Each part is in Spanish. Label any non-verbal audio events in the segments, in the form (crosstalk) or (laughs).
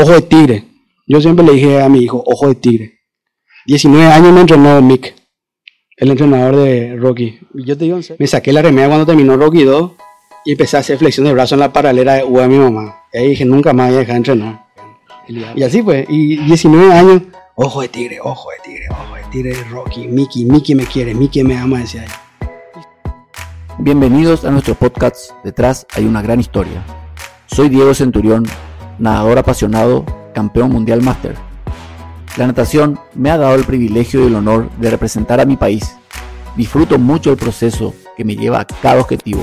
ojo de tigre. Yo siempre le dije a mi hijo, ojo de tigre. 19 años me entrenó Mick, el entrenador de Rocky. Yo te digo, me saqué la remera cuando terminó Rocky 2 y empecé a hacer flexión de brazo en la paralela de U de mi mamá. Y ahí dije, nunca más voy a dejar de entrenar. Y así fue. Y 19 años, ojo de tigre, ojo de tigre, ojo de tigre de Rocky. Mickey, Mickey me quiere, Mickey me ama, decía ahí. Bienvenidos a nuestro podcast Detrás hay una gran historia. Soy Diego Centurión, nadador apasionado, campeón mundial máster. La natación me ha dado el privilegio y el honor de representar a mi país. Disfruto mucho el proceso que me lleva a cada objetivo,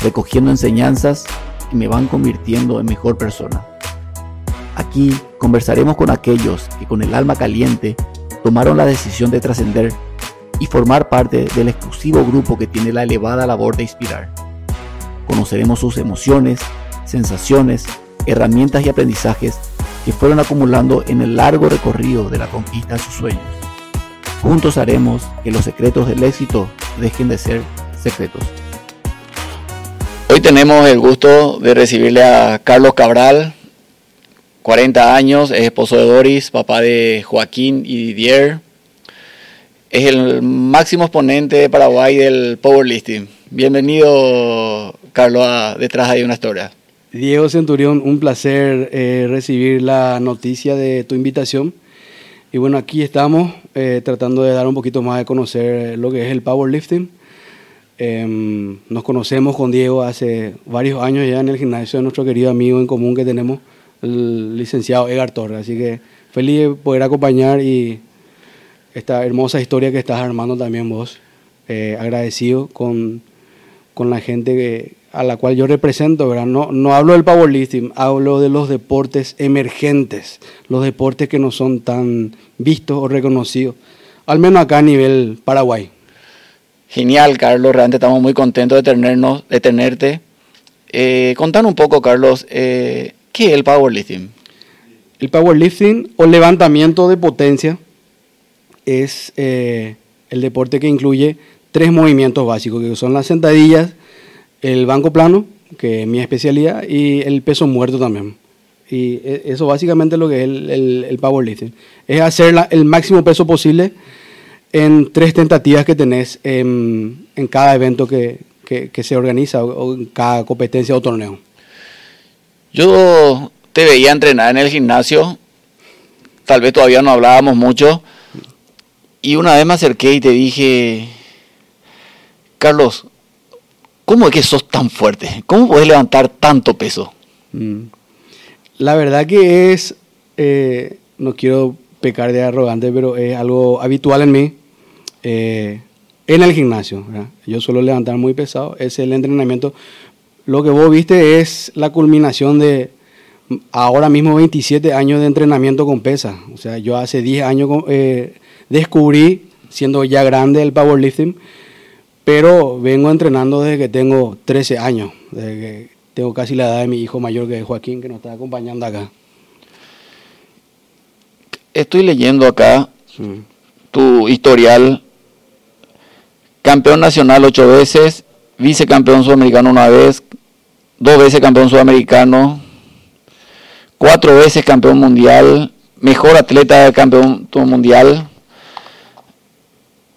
recogiendo enseñanzas que me van convirtiendo en mejor persona. Aquí conversaremos con aquellos que con el alma caliente tomaron la decisión de trascender y formar parte del exclusivo grupo que tiene la elevada labor de inspirar. Conoceremos sus emociones, sensaciones, herramientas y aprendizajes que fueron acumulando en el largo recorrido de la conquista de sus sueños. Juntos haremos que los secretos del éxito dejen de ser secretos. Hoy tenemos el gusto de recibirle a Carlos Cabral, 40 años, es esposo de Doris, papá de Joaquín y Didier. Es el máximo exponente de Paraguay del powerlifting. Bienvenido, Carlos, a Detrás hay una historia. Diego Centurión, un placer eh, recibir la noticia de tu invitación. Y bueno, aquí estamos eh, tratando de dar un poquito más de conocer lo que es el powerlifting. Em, nos conocemos con Diego hace varios años ya en el gimnasio de nuestro querido amigo en común que tenemos, el licenciado Edgar Torres. Así que feliz de poder acompañar y esta hermosa historia que estás armando también vos. Eh, agradecido con, con la gente que, a la cual yo represento, ¿verdad? No, no hablo del powerlifting, hablo de los deportes emergentes, los deportes que no son tan vistos o reconocidos, al menos acá a nivel Paraguay. Genial, Carlos, realmente estamos muy contentos de, tenernos, de tenerte. Eh, contanos un poco, Carlos, eh, ¿qué es el powerlifting? El powerlifting o levantamiento de potencia es eh, el deporte que incluye tres movimientos básicos, que son las sentadillas, el banco plano, que es mi especialidad, y el peso muerto también. Y e, eso básicamente es lo que es el, el, powerlifting. Es hacer el máximo peso posible en tres tentativas que tenés en, en cada evento que, que, se organiza o, en cada competencia o torneo. Yo te veía entrenar en el gimnasio, tal vez todavía no hablábamos mucho, y una vez me acerqué y te dije, Carlos, ¿Cómo es que sos tan fuerte? ¿Cómo podés levantar tanto peso? Mm. La verdad que es, eh, no quiero pecar de arrogante, pero es algo habitual en mí. Eh, en el gimnasio, yo suelo levantar muy pesado, es el entrenamiento. Lo que vos viste es la culminación de ahora mismo 27 años de entrenamiento con pesa. O sea, yo hace 10 años eh, descubrí, siendo ya grande el powerlifting, pero vengo entrenando desde que tengo 13 años, desde que tengo casi la edad de mi hijo mayor que es Joaquín, que nos está acompañando acá. Estoy leyendo acá tu historial. Campeón nacional ocho veces, vicecampeón sudamericano una vez, dos veces campeón sudamericano, cuatro veces campeón mundial, mejor atleta del campeón mundial.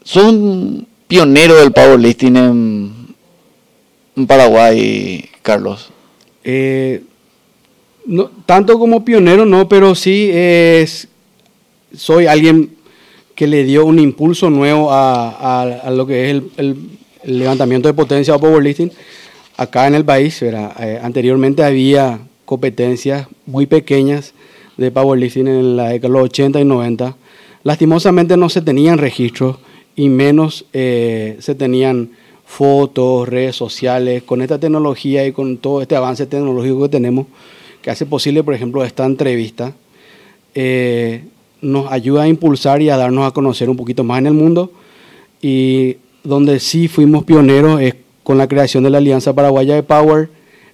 Son pionero del powerlifting en, en Paraguay, Carlos? Eh, no, tanto como pionero no, pero sí es, soy alguien que le dio un impulso nuevo a, lo que es el, levantamiento de potencia o powerlifting acá en el país. Eh, anteriormente había competencias muy pequeñas de powerlifting en la década de los 80 y 90. Lastimosamente no se tenían registros y menos eh, se tenían fotos, redes sociales, con esta tecnología y con todo este avance tecnológico que tenemos, que hace posible, por ejemplo, esta entrevista, eh, nos ayuda a impulsar y a darnos a conocer un poquito más en el mundo. Y donde sí fuimos pioneros es con la creación de la Alianza Paraguaya de Power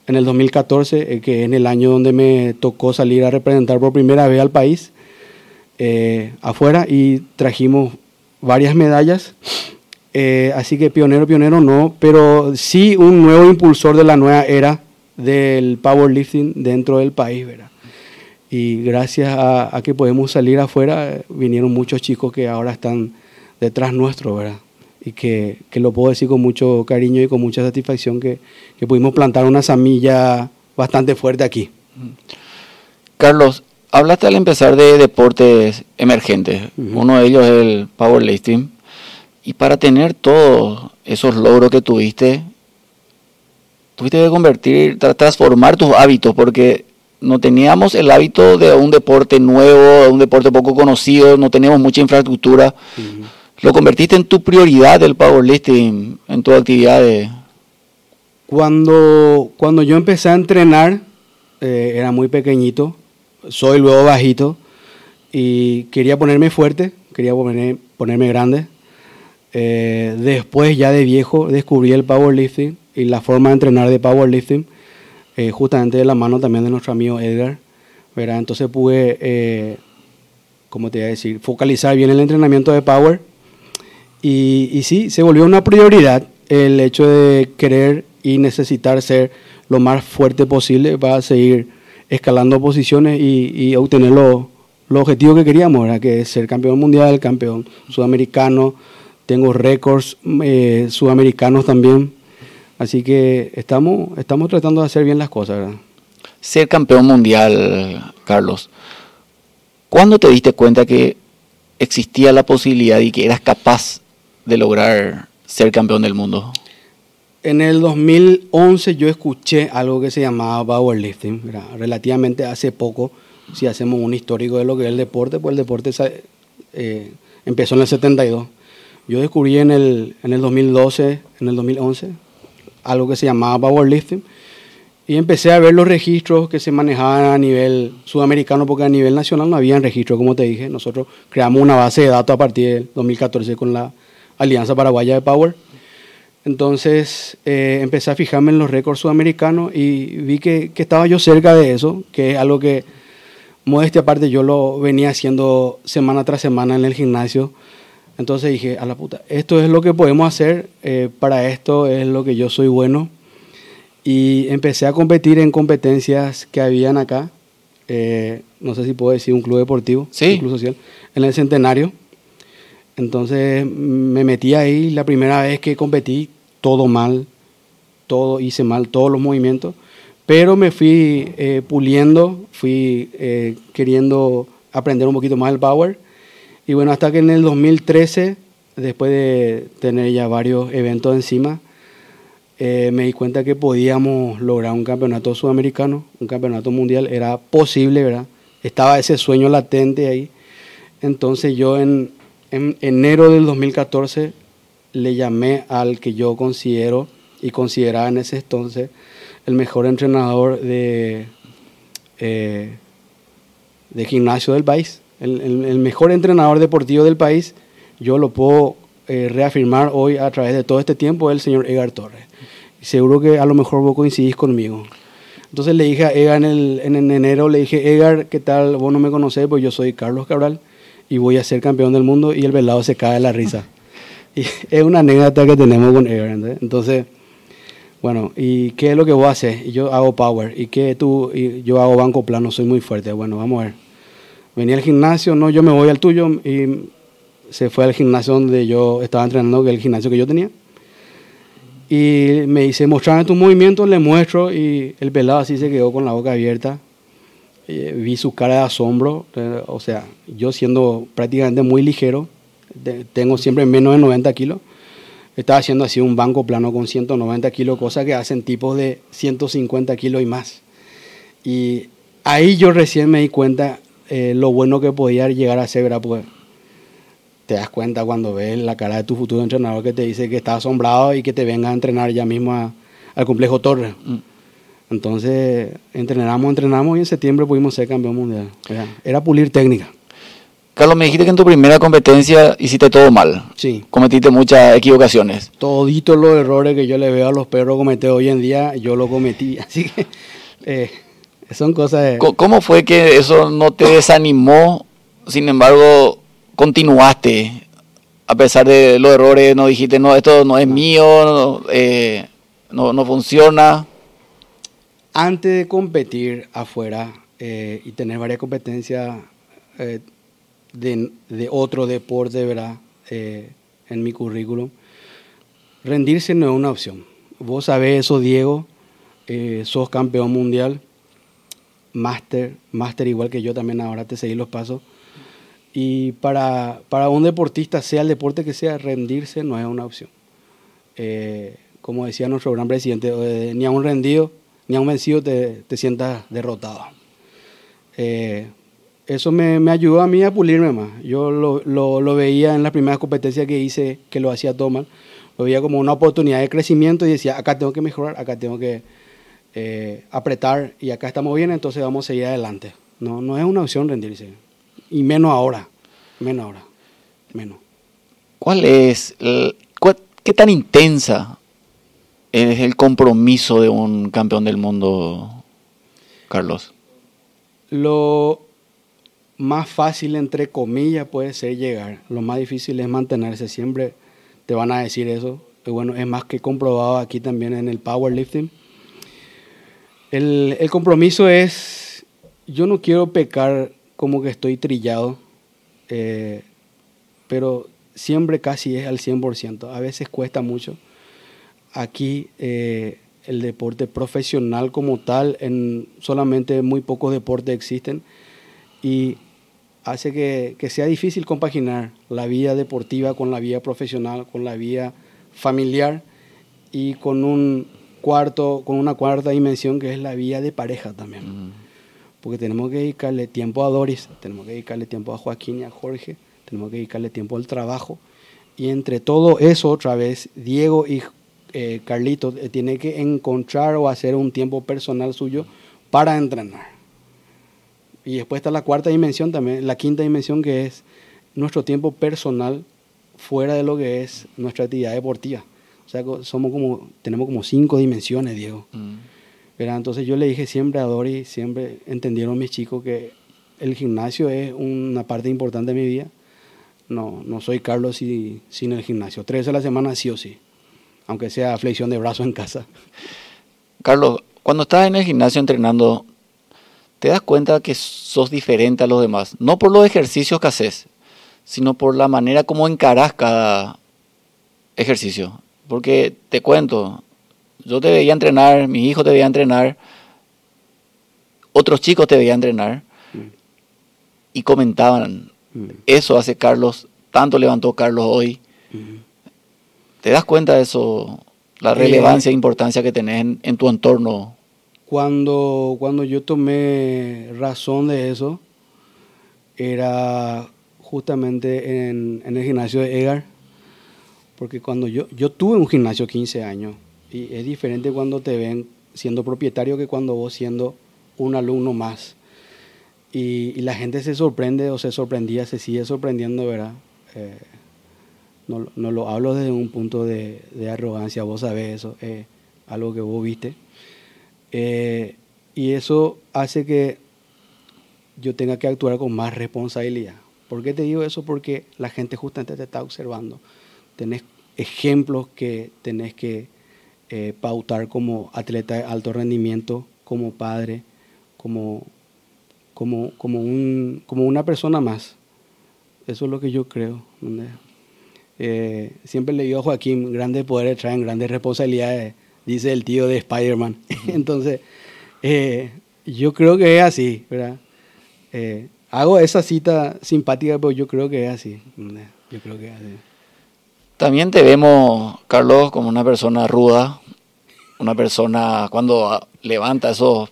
en el 2014, eh, que es en el año donde me tocó salir a representar por primera vez al país afuera y trajimos varias medallas. Eh, así que pionero, pionero no, pero sí un nuevo impulsor de la nueva era del powerlifting dentro del país, ¿verdad? Y gracias a, que podemos salir afuera, vinieron muchos chicos que ahora están detrás nuestro, ¿verdad? Y que, que lo puedo decir con mucho cariño y con mucha satisfacción que, que pudimos plantar una semilla bastante fuerte aquí. Carlos, hablaste al empezar de deportes emergentes. Uno de ellos es el powerlifting. Y para tener todos esos logros que tuviste, tuviste que convertir, transformar tus hábitos, porque no teníamos el hábito de un deporte nuevo, de un deporte poco conocido, no teníamos mucha infraestructura. Lo convertiste en tu prioridad del powerlifting, en tu actividad de... Cuando, cuando yo empecé a entrenar, eh, era muy pequeñito, soy luego bajito y quería ponerme fuerte, quería ponerme, grande. Eh, después ya de viejo descubrí el powerlifting y la forma de entrenar de powerlifting, eh, justamente de la mano también de nuestro amigo Edgar. ¿verdad? Entonces pude, eh, ¿cómo te voy a decir?, focalizar bien el entrenamiento de power. Y, y sí, se volvió una prioridad el hecho de querer y necesitar ser lo más fuerte posible para seguir escalando posiciones y, obtener los lo objetivos que queríamos, ¿verdad? que es ser campeón mundial, campeón sudamericano, tengo récords eh, sudamericanos también, así que estamos, estamos tratando de hacer bien las cosas. Ser campeón mundial, Carlos, ¿cuándo te diste cuenta que existía la posibilidad y que eras capaz de lograr ser campeón del mundo? En el 2011 yo escuché algo que se llamaba powerlifting, ¿verdad? relativamente hace poco, si hacemos un histórico de lo que es el deporte, pues el deporte eh, empezó en el 72. Yo descubrí en el, en el 2012, en el 2011, algo que se llamaba powerlifting y empecé a ver los registros que se manejaban a nivel sudamericano, porque a nivel nacional no había registro, como te dije. Nosotros creamos una base de datos a partir del 2014 con la Alianza Paraguaya de Power entonces eh, empecé a fijarme en los récords sudamericanos y vi que, que, estaba yo cerca de eso, que es algo que, modestia aparte, yo lo venía haciendo semana tras semana en el gimnasio. Entonces dije, a la puta, esto es lo que podemos hacer, eh, para esto es lo que yo soy bueno. Y empecé a competir en competencias que habían acá, eh, no sé si puedo decir un club deportivo, sí. un club social, en el Centenario. Entonces me metí ahí la primera vez que competí, todo mal, todo hice mal, todos los movimientos, pero me fui eh, puliendo, fui eh, queriendo aprender un poquito más el power. Y bueno, hasta que en el 2013, después de tener ya varios eventos encima, eh, me di cuenta que podíamos lograr un campeonato sudamericano, un campeonato mundial, era posible, ¿verdad? Estaba ese sueño latente ahí. Entonces yo en, en enero del 2014 le llamé al que yo considero y consideraba en ese entonces el mejor entrenador de, eh, de gimnasio del país, el, mejor entrenador deportivo del país. Yo lo puedo eh, reafirmar hoy a través de todo este tiempo, el señor Edgar Torres. Seguro que a lo mejor vos coincidís conmigo. Entonces le dije a Edgar en, el, en enero, le dije, Edgar, ¿qué tal? Vos no me conocés, pues yo soy Carlos Cabral y voy a ser campeón del mundo y el velado se cae de la risa. (laughs) Y es una anécdota que tenemos con Ever. Entonces, bueno, ¿y qué es lo que vos haces? Yo hago power. ¿Y qué tú? Y yo hago banco plano, soy muy fuerte. Bueno, vamos a ver. Venía al gimnasio, no, yo me voy al tuyo y se fue al gimnasio donde yo estaba entrenando, que es el gimnasio que yo tenía. Y me dice, mostrame tus movimientos, le muestro y el pelado así se quedó con la boca abierta. Eh, vi su cara de asombro, eh, o sea, yo siendo prácticamente muy ligero, de, tengo siempre menos de 90 kilos, estaba haciendo así un banco plano con 190 kilos, cosa que hacen tipos de 150 kilos y más. Y ahí yo recién me di cuenta eh, lo bueno que podía llegar a ser, ¿verdad? Pues te das cuenta cuando ves la cara de tu futuro entrenador que te dice que está asombrado y que te venga a entrenar ya mismo al complejo Torres. Mm. Entonces, entrenamos, entrenamos y en septiembre pudimos ser campeón mundial. Era pulir técnica. Carlos, me dijiste que en tu primera competencia hiciste todo mal. Sí. Cometiste muchas equivocaciones. Toditos los errores que yo le veo a los perros cometer hoy en día, yo lo cometí. (laughs) Así que eh, son cosas... De... ¿Cómo fue que eso no te desanimó? Sin embargo, continuaste. A pesar de los errores, no dijiste, no, esto no es mío, no, eh, no, no funciona antes de competir afuera, eh, y tener varias competencias eh, de, de, otro deporte, ¿verdad? Eh, en mi currículum, rendirse no es una opción. Vos sabés eso, Diego, sos campeón mundial, máster, máster igual que yo también ahora te seguí los pasos. Y para, para, un deportista, sea el deporte que sea, rendirse no es una opción. como decía nuestro gran presidente, ni a un rendido ni a un vencido te, te sientas derrotado. Eh, eso me, me, ayudó a mí a pulirme más. Yo lo, lo, lo, veía en las primeras competencias que hice, que lo hacía todo mal. Lo veía como una oportunidad de crecimiento y decía, acá tengo que mejorar, acá tengo que eh, apretar y acá estamos bien, entonces vamos a seguir adelante. No, no es una opción rendirse. Y menos ahora, menos ahora, menos. ¿Cuál es, qué tan intensa es el compromiso de un campeón del mundo, Carlos? Lo más fácil, entre comillas, puede ser llegar. Lo más difícil es mantenerse. Siempre te van a decir eso. Y bueno, es más que comprobado aquí también en el powerlifting. El, el compromiso es, yo no quiero pecar como que estoy trillado, eh, pero siempre casi es al 100%. A veces cuesta mucho aquí eh, el deporte profesional como tal, en solamente muy pocos deportes existen y hace que, que, sea difícil compaginar la vida deportiva con la vida profesional, con la vida familiar y con un cuarto, con una cuarta dimensión que es la vida de pareja también. Porque tenemos que dedicarle tiempo a Doris, tenemos que dedicarle tiempo a Joaquín y a Jorge, tenemos que dedicarle tiempo al trabajo. Y entre todo eso, otra vez, Diego y eh, Carlito eh, tiene que encontrar o hacer un tiempo personal suyo para entrenar. Y después está la cuarta dimensión también, la quinta dimensión que es nuestro tiempo personal fuera de lo que es nuestra actividad deportiva. O sea, somos como, tenemos como cinco dimensiones, Diego. Mm. Pero entonces yo le dije siempre a Dori, siempre entendieron mis chicos que el gimnasio es una parte importante de mi vida. No, no soy Carlos sin el gimnasio. Tres a la semana sí o sí aunque sea flexión de brazo en casa. Carlos, cuando estás en el gimnasio entrenando, te das cuenta que sos diferente a los demás, no por los ejercicios que haces, sino por la manera como encarás cada ejercicio. Porque te cuento, yo te veía entrenar, mi hijo te veía entrenar, otros chicos te veían entrenar mm. y comentaban, mm. eso hace Carlos, tanto levantó Carlos hoy. Mm. ¿Te das cuenta de eso, la relevancia e importancia que tenés en, tu entorno? Cuando, cuando yo tomé razón de eso, era justamente en, el gimnasio de Egar, porque cuando yo, yo tuve un gimnasio 15 años, y es diferente cuando te ven siendo propietario que cuando vos siendo un alumno más. Y, la gente se sorprende o se sorprendía, se sigue sorprendiendo, ¿verdad? Eh, no, no, lo hablo desde un punto de, arrogancia, vos sabés eso, es algo que vos viste. Eh, y eso hace que yo tenga que actuar con más responsabilidad. ¿Por qué te digo eso? Porque la gente justamente te está observando. Tenés ejemplos que tenés que eh, pautar como atleta de alto rendimiento, como padre, como, como, como, un, como una persona más. Eso es lo que yo creo. Eh, siempre le digo a Joaquín, grandes poderes traen grandes responsabilidades, dice el tío de Spider-Man. (laughs) Entonces, eh, yo creo que es así, ¿verdad? Eh, hago esa cita simpática, pero yo creo que es así. Yo creo que es así. También te vemos, Carlos, como una persona ruda, una persona cuando levanta esos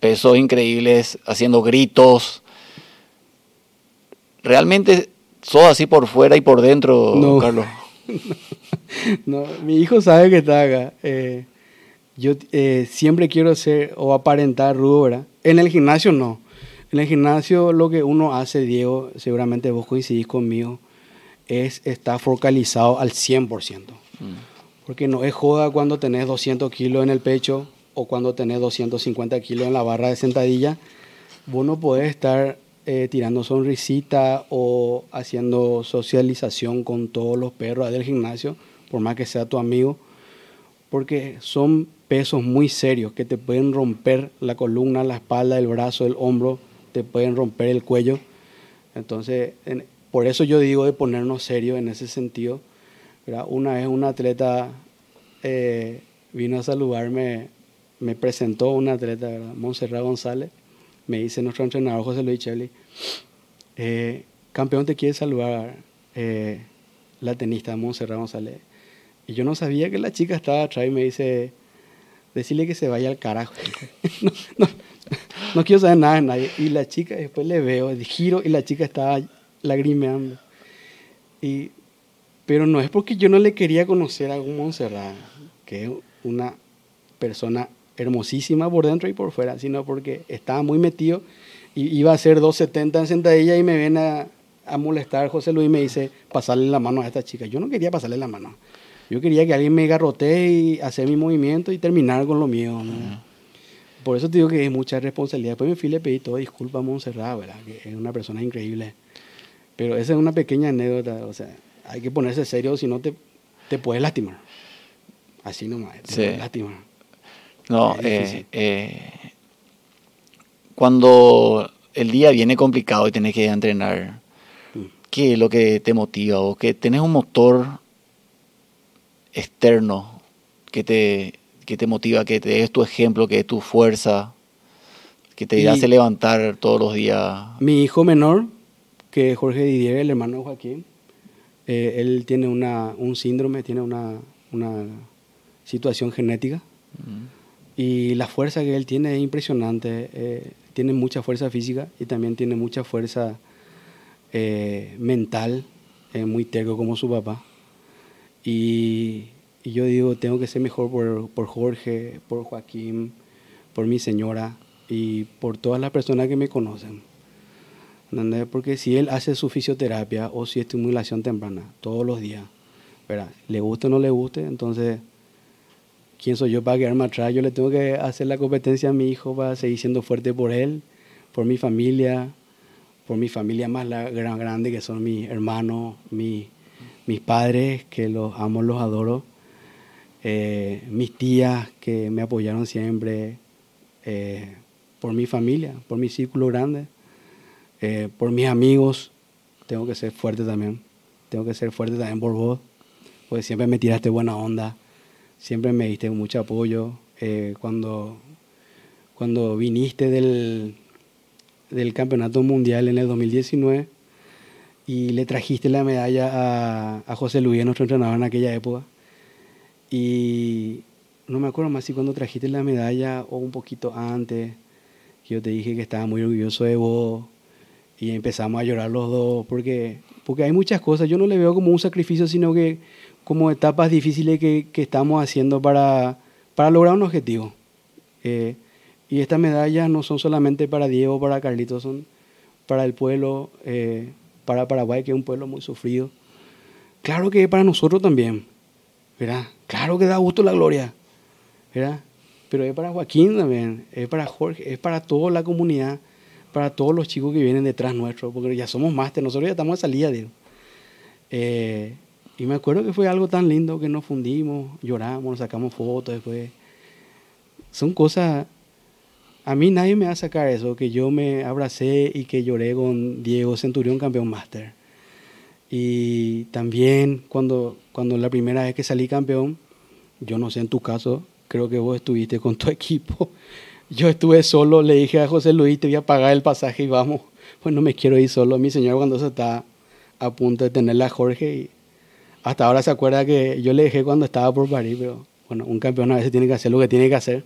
pesos increíbles, haciendo gritos. Realmente ¿Sos así por fuera y por dentro, no, Carlos? (laughs) No, mi hijo sabe que está acá. Eh, yo eh, siempre quiero ser o aparentar rudo, ¿verdad? En el gimnasio no. En el gimnasio lo que uno hace, Diego, seguramente vos coincidís conmigo, es estar focalizado al 100%. Mm. Porque no es joda cuando tenés 200 kilos en el pecho o cuando tenés 250 kilos en la barra de sentadilla. Vos no podés estar eh, tirando sonrisita o haciendo socialización con todos los perros del gimnasio, por más que sea tu amigo, porque son pesos muy serios que te pueden romper la columna, la espalda, el brazo, el hombro, te pueden romper el cuello. Entonces, por eso yo digo de ponernos serios en ese sentido. Una vez un atleta eh, vino a saludarme, me presentó un atleta, ¿verdad? Montserrat González, me dice nuestro entrenador José Luis Cheli, eh, campeón te quiere saludar eh, la tenista Montserrat González. Y yo no sabía que la chica estaba atrás y me dice, decirle que se vaya al carajo. (laughs) no, quiero saber nada de nadie. Y la chica, después le veo, giro y la chica estaba lagrimeando. Y, pero no es porque yo no le quería conocer a un Montserrat, que es una persona hermosísima por dentro y por fuera, sino porque estaba muy metido y iba a ser 2.70 en sentadilla y me viene a, a molestar José Luis y me dice, pasarle la mano a esta chica. Yo no quería pasarle la mano. Yo quería que alguien me garrotee y hacer mi movimiento y terminar con lo mío. Por eso te digo que es mucha responsabilidad. Después me fui y le pedí todo disculpa a Montserrat, ¿verdad? que es una persona increíble. Pero esa es una pequeña anécdota. O sea, hay que ponerse serio, si no te, te puedes lastimar. Así nomás, te puedes lastimar. No, eh, eh, cuando el día viene complicado y tienes que entrenar, mm. ¿qué es lo que te motiva? ¿O que tenés un motor externo que te, que te motiva, que te es tu ejemplo, que es tu fuerza, que te hace levantar todos los días. Mi hijo menor, que es Jorge Didier, el hermano de Joaquín, eh, él tiene una, un síndrome, tiene una, una situación genética. Y la fuerza que él tiene es impresionante. Eh, tiene mucha fuerza física y también tiene mucha fuerza eh, mental, muy terco como su papá. Y, yo digo, tengo que ser mejor por, por, Jorge, por Joaquín, por mi señora y por todas las personas que me conocen. Porque si él hace su fisioterapia o su estimulación temprana todos los días, ¿verdad? le guste o no le guste, entonces, ¿quién soy yo para quedarme atrás? Yo le tengo que hacer la competencia a mi hijo para seguir siendo fuerte por él, por mi familia, por mi familia más la, gran, grande que son mis hermanos, mi mis padres, que los amo, los adoro, eh, mis tías, que me apoyaron siempre, eh, por mi familia, por mi círculo grande, eh, por mis amigos, tengo que ser fuerte también, tengo que ser fuerte también por vos, porque siempre me tiraste buena onda, siempre me diste mucho apoyo, cuando, cuando viniste del, del campeonato mundial en el 2019, y le trajiste la medalla a, a José Luis, nuestro entrenador en aquella época. Y no me acuerdo más si cuando trajiste la medalla o un poquito antes, yo te dije que estaba muy orgulloso de vos y empezamos a llorar los dos, porque, porque hay muchas cosas, yo no le veo como un sacrificio, sino que como etapas difíciles que, que estamos haciendo para, para lograr un objetivo. Eh, y estas medallas no son solamente para Diego, para Carlitos, son para el pueblo. Eh, para Paraguay, que es un pueblo muy sufrido. Claro que es para nosotros también, ¿verdad? Claro que da gusto la gloria, ¿verdad? Pero es para Joaquín también, es para Jorge, es para toda la comunidad, para todos los chicos que vienen detrás nuestro, porque ya somos máster, nosotros ya estamos de salida. Eh, y me acuerdo que fue algo tan lindo que nos fundimos, lloramos, sacamos fotos después. Son cosas a mí nadie me va a sacar eso, que yo me abracé y que lloré con Diego Centurión, campeón máster. Y también cuando, cuando la primera vez que salí campeón, yo no sé en tu caso, creo que vos estuviste con tu (laughs) equipo. Yo estuve solo, le dije a José Luis, te voy a pagar el pasaje y vamos. Pues no me quiero ir solo. Mi señor cuando se está a punto de tenerle a Jorge hasta ahora se acuerda que yo le dejé cuando estaba por París, pero bueno, un campeón a veces tiene que hacer lo que tiene que hacer.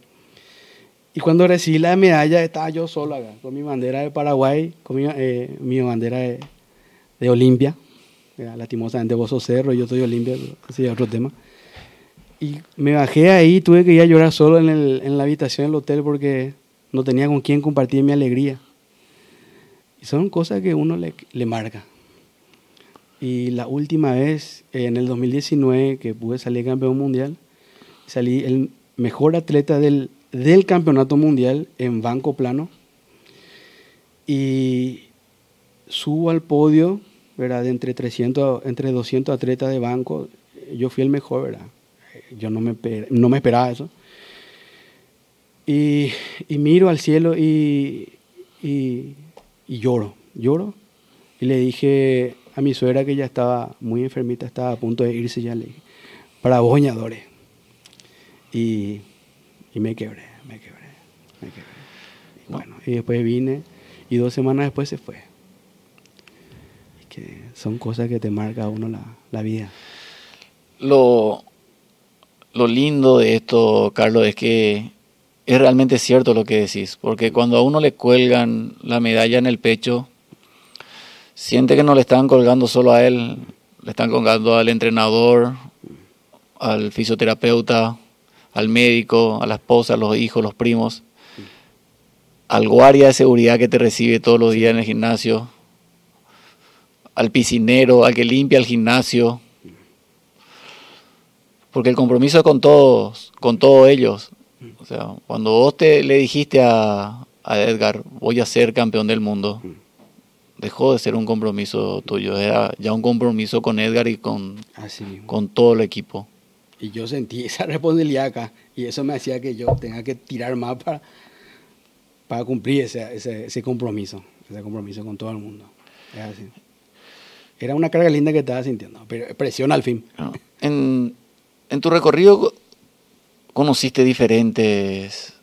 Y cuando recibí la medalla estaba yo solo acá, con mi bandera de Paraguay, con mi, eh, bandera de, de Olimpia. Lastimosamente vos sos cerro, yo soy Olimpia, así es otro tema. Y me bajé ahí, tuve que ir a llorar solo en, el, en la habitación del hotel porque no tenía con quién compartir mi alegría. Y son cosas que uno le, le marca. Y la última vez, en el 2019, que pude salir campeón mundial, salí el mejor atleta del, del campeonato mundial en banco plano y subo al podio, ¿verdad? De entre 300, entre 200 atletas de banco, yo fui el mejor, ¿verdad? Yo no me, no me esperaba eso. Y, miro al cielo y, y, y lloro, lloro. Y le dije a mi suegra que ya estaba muy enfermita, estaba a punto de irse ya, le dije, para vos. Y, y me quebré, me quebré, me quebré. Y bueno, y después vine y dos semanas después se fue. Y que son cosas que te marca a uno la, la vida. Lo, lo lindo de esto, Carlos, es que es realmente cierto lo que decís, porque cuando a uno le cuelgan la medalla en el pecho, siente que no le están colgando solo a él, le están colgando al entrenador, al fisioterapeuta, al médico, a la esposa, a los hijos, los primos, al guardia de seguridad que te recibe todos los días en el gimnasio, al piscinero, al que limpia el gimnasio, porque el compromiso es con todos, con todos ellos. O sea, cuando vos te le dijiste a, a Edgar, voy a ser campeón del mundo, dejó de ser un compromiso tuyo, era ya un compromiso con Edgar y con, Así mismo. con todo el equipo. Y yo sentí (laughs) esa responsabilidad acá. Y eso me hacía que yo tenga que tirar más para, para cumplir ese, ese, ese compromiso. Ese compromiso con todo el mundo. Es así. Era una carga linda que estaba sintiendo. Pero presión al fin. ¿no? En, en tu recorrido conociste diferentes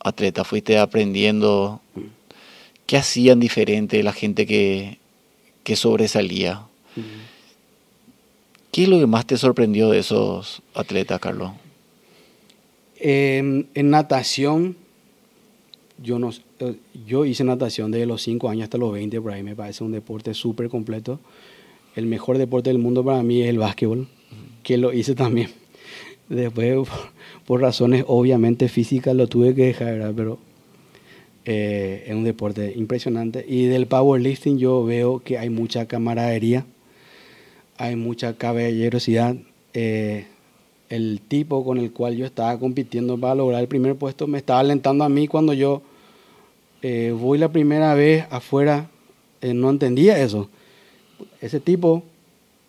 atletas, fuiste aprendiendo qué hacían diferente la gente que, que sobresalía. ¿Qué es lo que más te sorprendió de esos atletas, Carlos? En, en natación, yo, no, eh, yo hice natación desde los 5 años hasta los 20, por ahí me parece un deporte súper completo. El mejor deporte del mundo para mí es el básquetbol, que lo hice también. (laughs) Después, por, por razones obviamente físicas, lo tuve que dejar, ¿verdad? pero eh, es un deporte impresionante. Y del powerlifting yo veo que hay mucha camaradería, hay mucha caballerosidad. Eh, el tipo con el cual yo estaba compitiendo para lograr el primer puesto me estaba alentando a mí cuando yo eh, voy la primera vez afuera, eh, no entendía eso. Ese tipo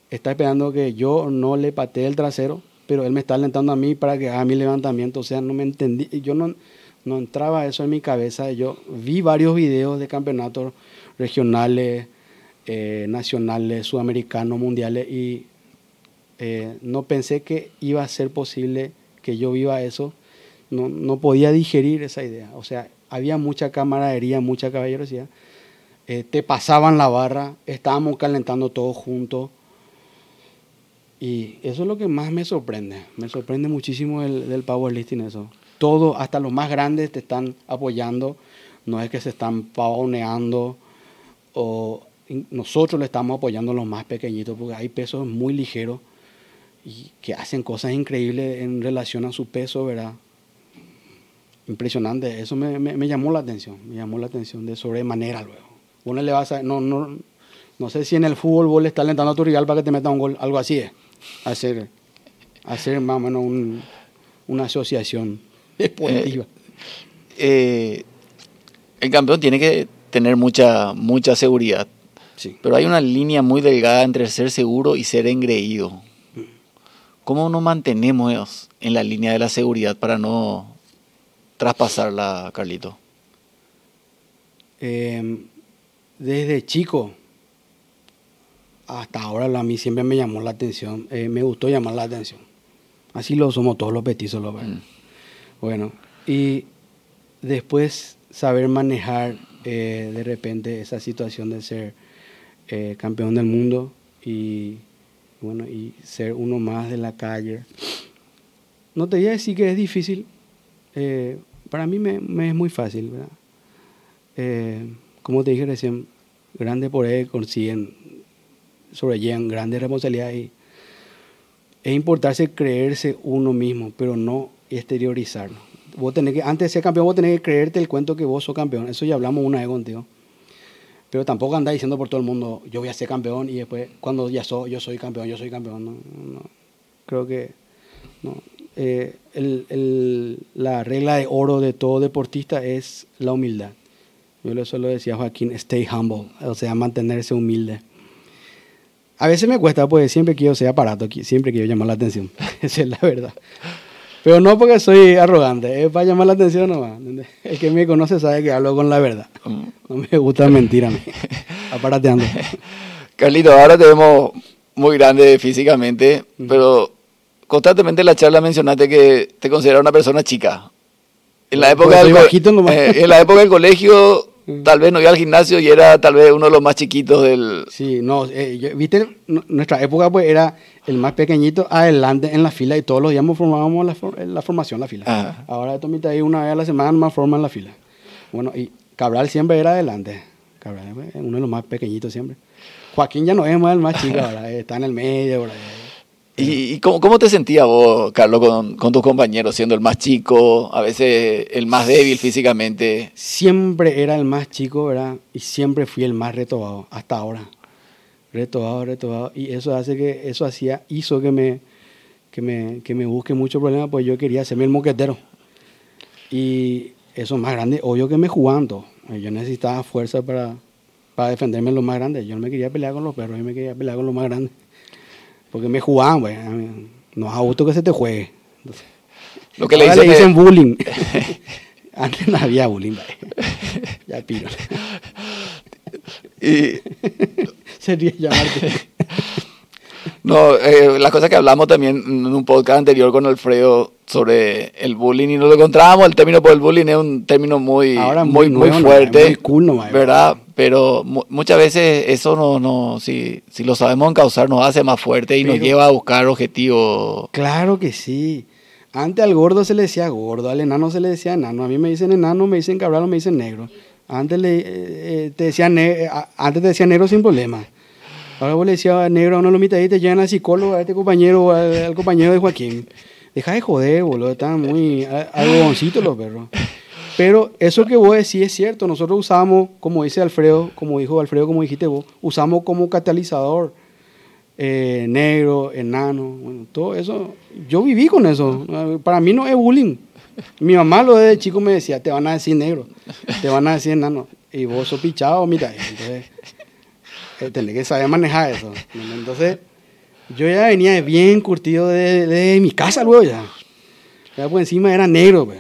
está esperando que yo no le patee el trasero, pero él me está alentando a mí para que haga mi levantamiento. O sea, no me entendí. Yo no, no entraba eso en mi cabeza. Yo vi varios videos de campeonatos regionales, eh, nacionales, sudamericanos, mundiales y eh, no pensé que iba a ser posible que yo viva eso. No, no podía digerir esa idea. O sea, había mucha camaradería, mucha caballerosidad. Eh, te pasaban la barra, estábamos calentando todos juntos. Y eso es lo que más me sorprende. Me sorprende muchísimo el, del powerlifting eso. Todo, hasta los más grandes te están apoyando. No es que se están pavoneando o nosotros le estamos apoyando a los más pequeñitos porque hay pesos muy ligeros y que hacen cosas increíbles en relación a su peso, ¿verdad? Impresionante, eso me, me, llamó la atención, me llamó la atención de sobremanera luego. Uno le no, no, no sé si en el fútbol vos le estás alentando a tu rival para que te meta un gol, algo así es, hacer, hacer más o menos un, una asociación (laughs) deportiva. Eh, eh, el campeón tiene que tener mucha, mucha seguridad, Sí. pero hay una línea muy delgada entre ser seguro y ser engreído. ¿Cómo nos mantenemos en la línea de la seguridad para no traspasarla, Carlito? Eh, desde chico hasta ahora a mí siempre me llamó la atención, eh, me gustó llamar la atención. Así lo somos todos los petizos, lo verdad. Mm. Bueno, y después saber manejar eh, de repente esa situación de ser eh, campeón del mundo y bueno y ser uno más de la calle. No te voy a decir que es difícil, eh, para mí me, es muy fácil, ¿verdad? Como te dije recién, grandes por ahí consiguen, sobrellevan grandes responsabilidades y es importarse creerse uno mismo, pero no exteriorizarlo. Vos tenés que, antes de ser campeón, vos tenés que creerte el cuento que vos sos campeón. Eso ya hablamos una vez contigo. Pero tampoco andás diciendo por todo el mundo, yo voy a ser campeón y después, cuando ya soy, yo soy campeón, yo soy campeón. No, no. Creo que no. Eh, el, el, la regla de oro de todo deportista es la humildad. Yo eso lo decía Joaquín, stay humble, o sea, mantenerse humilde. A veces me cuesta, pues siempre quiero ser aparato, siempre quiero llamar la atención. (laughs) Esa es la verdad. Pero no porque soy arrogante, es para llamar la atención nomás. (laughs) El que me conoce sabe que hablo con la verdad. No me gusta mentir a mí. (laughs) Aparateando. (laughs) Carlito, ahora te vemos muy grande físicamente, pero constantemente en la charla mencionaste que te consideras una persona chica. En la época, del, eh, en la época del colegio tal vez no iba al gimnasio y era tal vez uno de los más chiquitos del... Sí, no, eh, viste, nuestra época pues era el más pequeñito adelante en la fila y todos los días formábamos la, la formación, la fila. Ah. Ahora esto ahí una vez a la semana más forman la fila. Bueno, y Cabral siempre era adelante. Cabral es uno de los más pequeñitos siempre. Joaquín ya no es más el más chico, (laughs) ahora está en el medio. Ahora, ¿Y, cómo, cómo, te sentías vos, Carlos, con, con, tus compañeros, siendo el más chico, a veces el más débil físicamente? Siempre era el más chico, ¿verdad? Y siempre fui el más retobado, hasta ahora. Retobado, retobado. Y eso hace que, eso hacía, hizo que me, que me, que me busque mucho problema, pues yo quería hacerme el moquetero. Y eso más grande, obvio que me jugando. Yo necesitaba fuerza para, para defenderme lo más grande. Yo no me quería pelear con los perros, yo me quería pelear con los más grandes. Porque me jugaban, pues. No es a gusto que se te juegue. Lo que le dicen, bullying. (laughs) (laughs) Antes no había bullying, Ya piro. y... (laughs) Sería llamarte. No, eh, la cosa que hablamos también en un podcast anterior con Alfredo sobre el bullying y nos lo encontrábamos, el término por el bullying es un término muy, muy, muy, fuerte, muy cool ¿verdad? Pero muchas veces eso no, no si, si lo sabemos encauzar nos hace más fuerte y nos lleva a buscar objetivos. Claro que sí. Antes al gordo se le decía gordo, al enano se le decía enano. A mí me dicen enano, me dicen cabrón, me dicen negro. Antes, le, eh, te decían antes te decían negro sin problema. Ahora vos le decías negro a de los y te llevan al psicólogo, a este compañero, al, compañero de Joaquín. Deja de joder, boludo, están muy algodoncitos los perros. Pero eso que vos decís es cierto. Nosotros usamos, como dice Alfredo, como dijo Alfredo, como dijiste vos, usamos como catalizador eh, negro, enano, bueno, todo eso. Yo viví con eso. Para mí no es bullying. Mi mamá lo de chico me decía, te van a decir negro, te van a decir enano. Y vos sos pichado, mira. Entonces, eh, tenés que saber manejar eso. Entonces, yo ya venía bien curtido de, de mi casa luego ya. Ya por encima era negro, pues.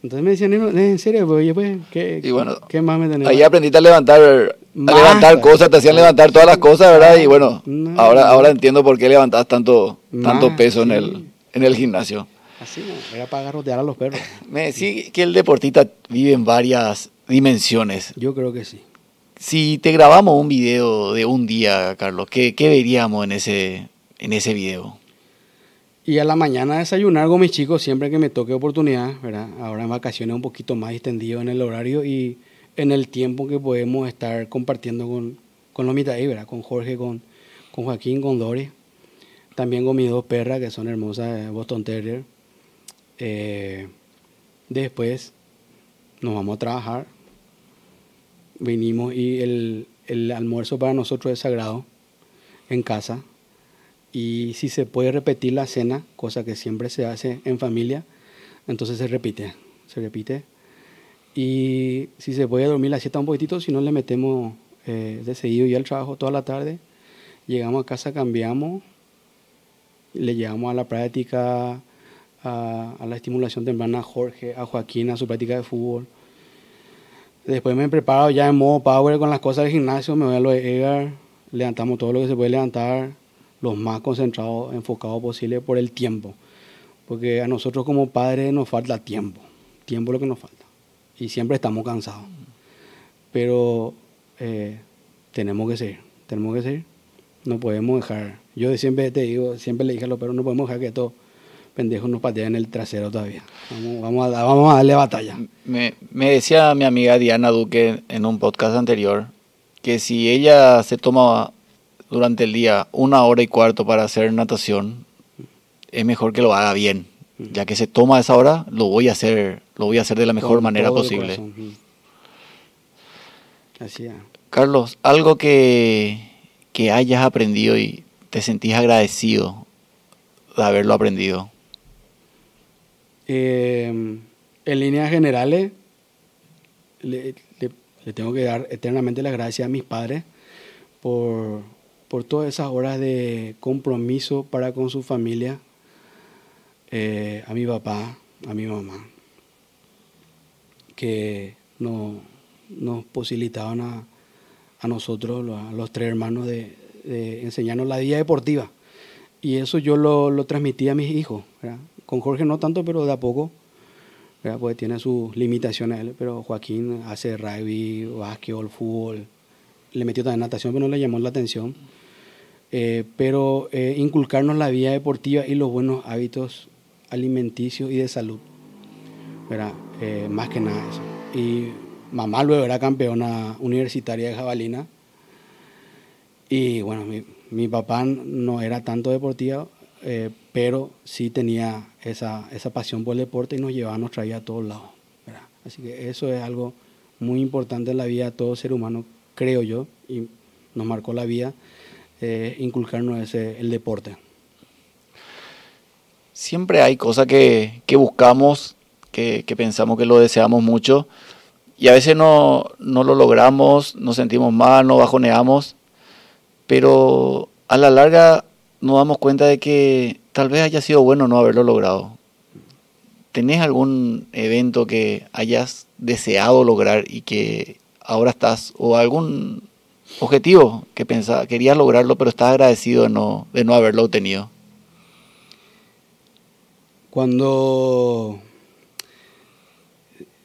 Entonces me decían, en serio, pues, pues ¿qué, ¿qué más me tenés? Ahí aprendiste a levantar, a levantar cosas, te hacían levantar todas las cosas, ¿verdad? Y bueno, ahora, ahora entiendo por qué levantas tanto, tanto peso en, el, en el gimnasio. Así, era para garrotear a los perros. (laughs) Me decís que el deportista vive en varias dimensiones. Yo creo que sí. Si te grabamos un video de un día, Carlos, ¿qué, qué veríamos en ese, en ese video? Y a la mañana desayunar con mis chicos siempre que me toque oportunidad, ¿verdad? Ahora en vacaciones un poquito más extendido en el horario y en el tiempo que podemos estar compartiendo con, con los mitad ¿verdad? Con Jorge, con, con Joaquín, con Dori. También con mis dos perras que son hermosas, eh, Boston Terrier. Eh, después nos vamos a trabajar. Venimos y el, el almuerzo para nosotros es sagrado en casa y si se puede repetir la cena, cosa que siempre se hace en familia, entonces se repite, se repite. Y si se puede dormir la siesta un poquitito, si no le metemos eh, de seguido ya al trabajo toda la tarde, llegamos a casa, cambiamos, le llevamos a la práctica, a, la estimulación temprana a Jorge, a Joaquín, a su práctica de fútbol. Después me preparo ya en modo power con las cosas del gimnasio, me voy a lo de Edgar, levantamos todo lo que se puede levantar, los más concentrados, enfocados posible por el tiempo. Porque a nosotros como padres nos falta tiempo. Tiempo es lo que nos falta. Y siempre estamos cansados. Pero eh, tenemos que seguir. Tenemos que seguir. No podemos dejar. Yo siempre te digo, siempre le dije a los perros, no podemos dejar que estos pendejos nos pateen en el trasero todavía. Vamos, a, vamos a darle batalla. Me, me decía mi amiga Diana Duque en un podcast anterior que si ella se toma durante el día una hora y cuarto para hacer natación, es mejor que lo haga bien. Ya que se toma esa hora, lo voy a hacer, lo voy a hacer de la mejor manera posible. Así Carlos, algo que, que hayas aprendido y te sentís agradecido de haberlo aprendido. Eh, en líneas generales, le, tengo que dar eternamente las gracias a mis padres por por todas esas horas de compromiso para con su familia, eh, a mi papá, a mi mamá, que no, nos posibilitaban a, nosotros, a los tres hermanos, de, enseñarnos la vida deportiva. Y eso yo lo, lo transmití a mis hijos. Con Jorge no tanto, pero de a poco, pues tiene sus limitaciones. Pero Joaquín hace rugby, básquetbol, fútbol. Le metió también natación, pero no le llamó la atención. Eh, pero eh, inculcarnos la vida deportiva y los buenos hábitos alimenticios y de salud. Eh, más que nada eso. Y mamá luego era campeona universitaria de jabalina. Y bueno, mi, mi papá no era tanto deportivo, eh, pero sí tenía esa, esa pasión por el deporte y nos llevaba, nos traía a todos lados. Así que eso es algo muy importante en la vida de todo ser humano, creo yo, y nos marcó la vida, eh, inculcarnos ese, el deporte. Siempre hay cosas que, que buscamos, que, que pensamos que lo deseamos mucho, y a veces no, no lo logramos, nos sentimos mal, nos bajoneamos, pero a la larga nos damos cuenta de que tal vez haya sido bueno no haberlo logrado. ¿Tenés algún evento que hayas deseado lograr y que ahora estás, o algún objetivo que pensaba, querías lograrlo, pero estás agradecido de no, de no haberlo obtenido? Cuando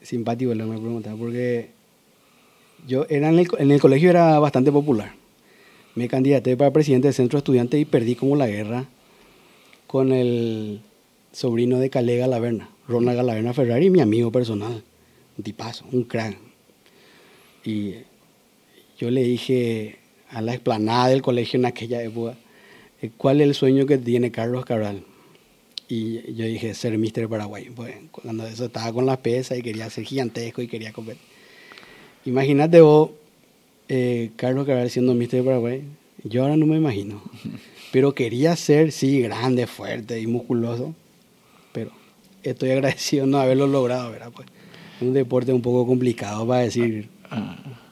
simpático me pregunta, porque yo era en el, colegio era bastante popular. Me candidaté para presidente del centro de estudiantes y perdí como la guerra con el sobrino de Calega Galaverna, Ronald Galaverna Ferrari, mi amigo personal, un tipazo, un crack. Y yo le dije a la explanada del colegio en aquella época, eh, ¿cuál es el sueño que tiene Carlos Cabral? Y yo dije, ser Mister Paraguay. Pues, cuando eso estaba con las pesas y quería ser gigantesco y quería comer. Imagínate vos, eh, Carlos Cabral siendo Mister Paraguay. Yo ahora no me imagino. (laughs) Pero quería ser, sí, grande, fuerte y musculoso. Pero estoy (laughs) agradecido no haberlo logrado, ¿verdad? Pues, un deporte un poco complicado para decir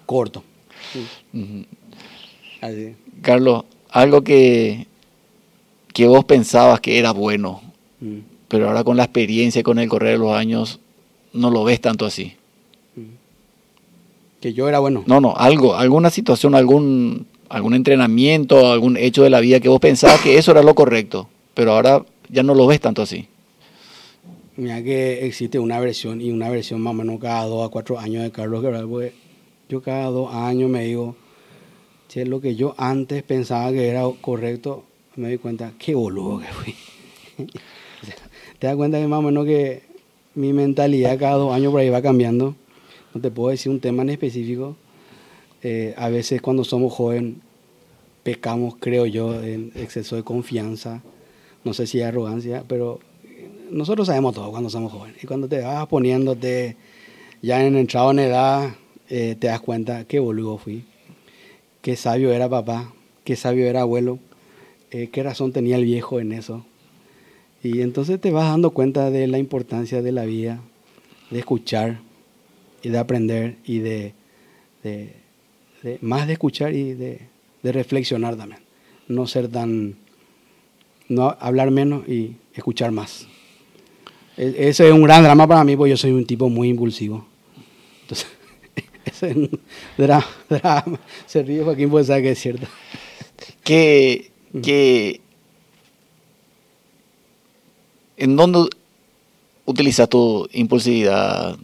corto. Así. Carlos, algo que, que vos pensabas que era bueno Mm. Pero ahora con la experiencia y con el correr de los años, no lo ves tanto así. Mm. Que yo era bueno. No, no, algo, alguna situación, algún, algún entrenamiento, algún hecho de la vida que vos pensabas que eso era lo correcto, pero ahora ya no lo ves tanto así. Mira que existe una versión y una versión más o menos cada dos a cuatro años de Carlos Guerrero, porque yo cada dos años me digo, si lo que yo antes pensaba que era correcto, me doy cuenta, qué boludo que fui. (laughs) te das cuenta que más o menos que mi mentalidad cada dos años por ahí va cambiando. No te puedo decir un tema en específico. Eh, a veces cuando somos jóvenes pecamos, creo yo, en exceso de confianza. No sé si arrogancia, pero nosotros sabemos todo cuando somos jóvenes. Y cuando te vas poniéndote ya en entrado en edad, eh, te das cuenta qué boludo fui. Qué sabio era papá, qué sabio era abuelo, eh, qué razón tenía el viejo en eso. Y entonces te vas dando cuenta de la importancia de la vida, de escuchar y de aprender y de, más de escuchar y de, reflexionar también. No ser tan, no hablar menos y escuchar más. E, ese es un gran drama para mí porque yo soy un tipo muy impulsivo. Entonces, (laughs) ese es un drama. Se ríe Joaquín puede saber que es cierto. Que, que ¿En dónde utilizas tu impulsividad,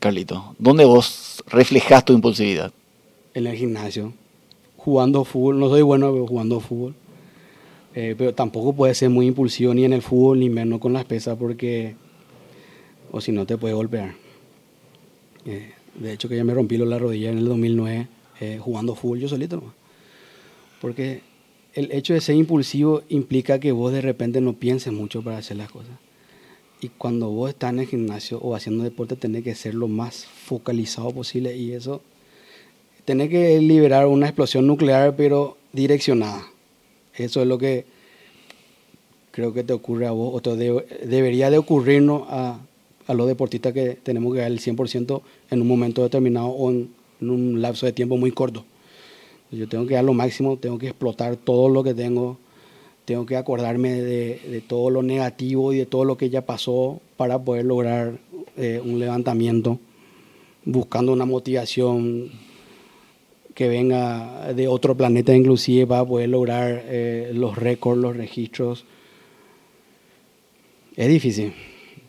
Carlito? ¿Dónde vos reflejas tu impulsividad? En el gimnasio, jugando fútbol. No soy bueno pero jugando fútbol. Eh, pero tampoco puede ser muy impulsivo ni en el fútbol ni menos con las pesas porque o si no te puede golpear. Eh, de hecho que ya me rompí la rodilla en el 2009 eh, jugando fútbol yo solito. Porque el hecho de ser impulsivo implica que vos de repente no pienses mucho para hacer las cosas. Y cuando vos estás en el gimnasio o haciendo deporte, tenés que ser lo más focalizado posible y eso, tenés que liberar una explosión nuclear pero direccionada. Eso es lo que creo que te ocurre a vos o debería de ocurrirnos a, los deportistas que tenemos que dar el 100% en un momento determinado o en un lapso de tiempo muy corto. Yo tengo que dar lo máximo, tengo que explotar todo lo que tengo tengo que acordarme de, todo lo negativo y de todo lo que ya pasó para poder lograr eh, un levantamiento, buscando una motivación que venga de otro planeta inclusive para poder lograr eh, los récords, los registros. Es difícil,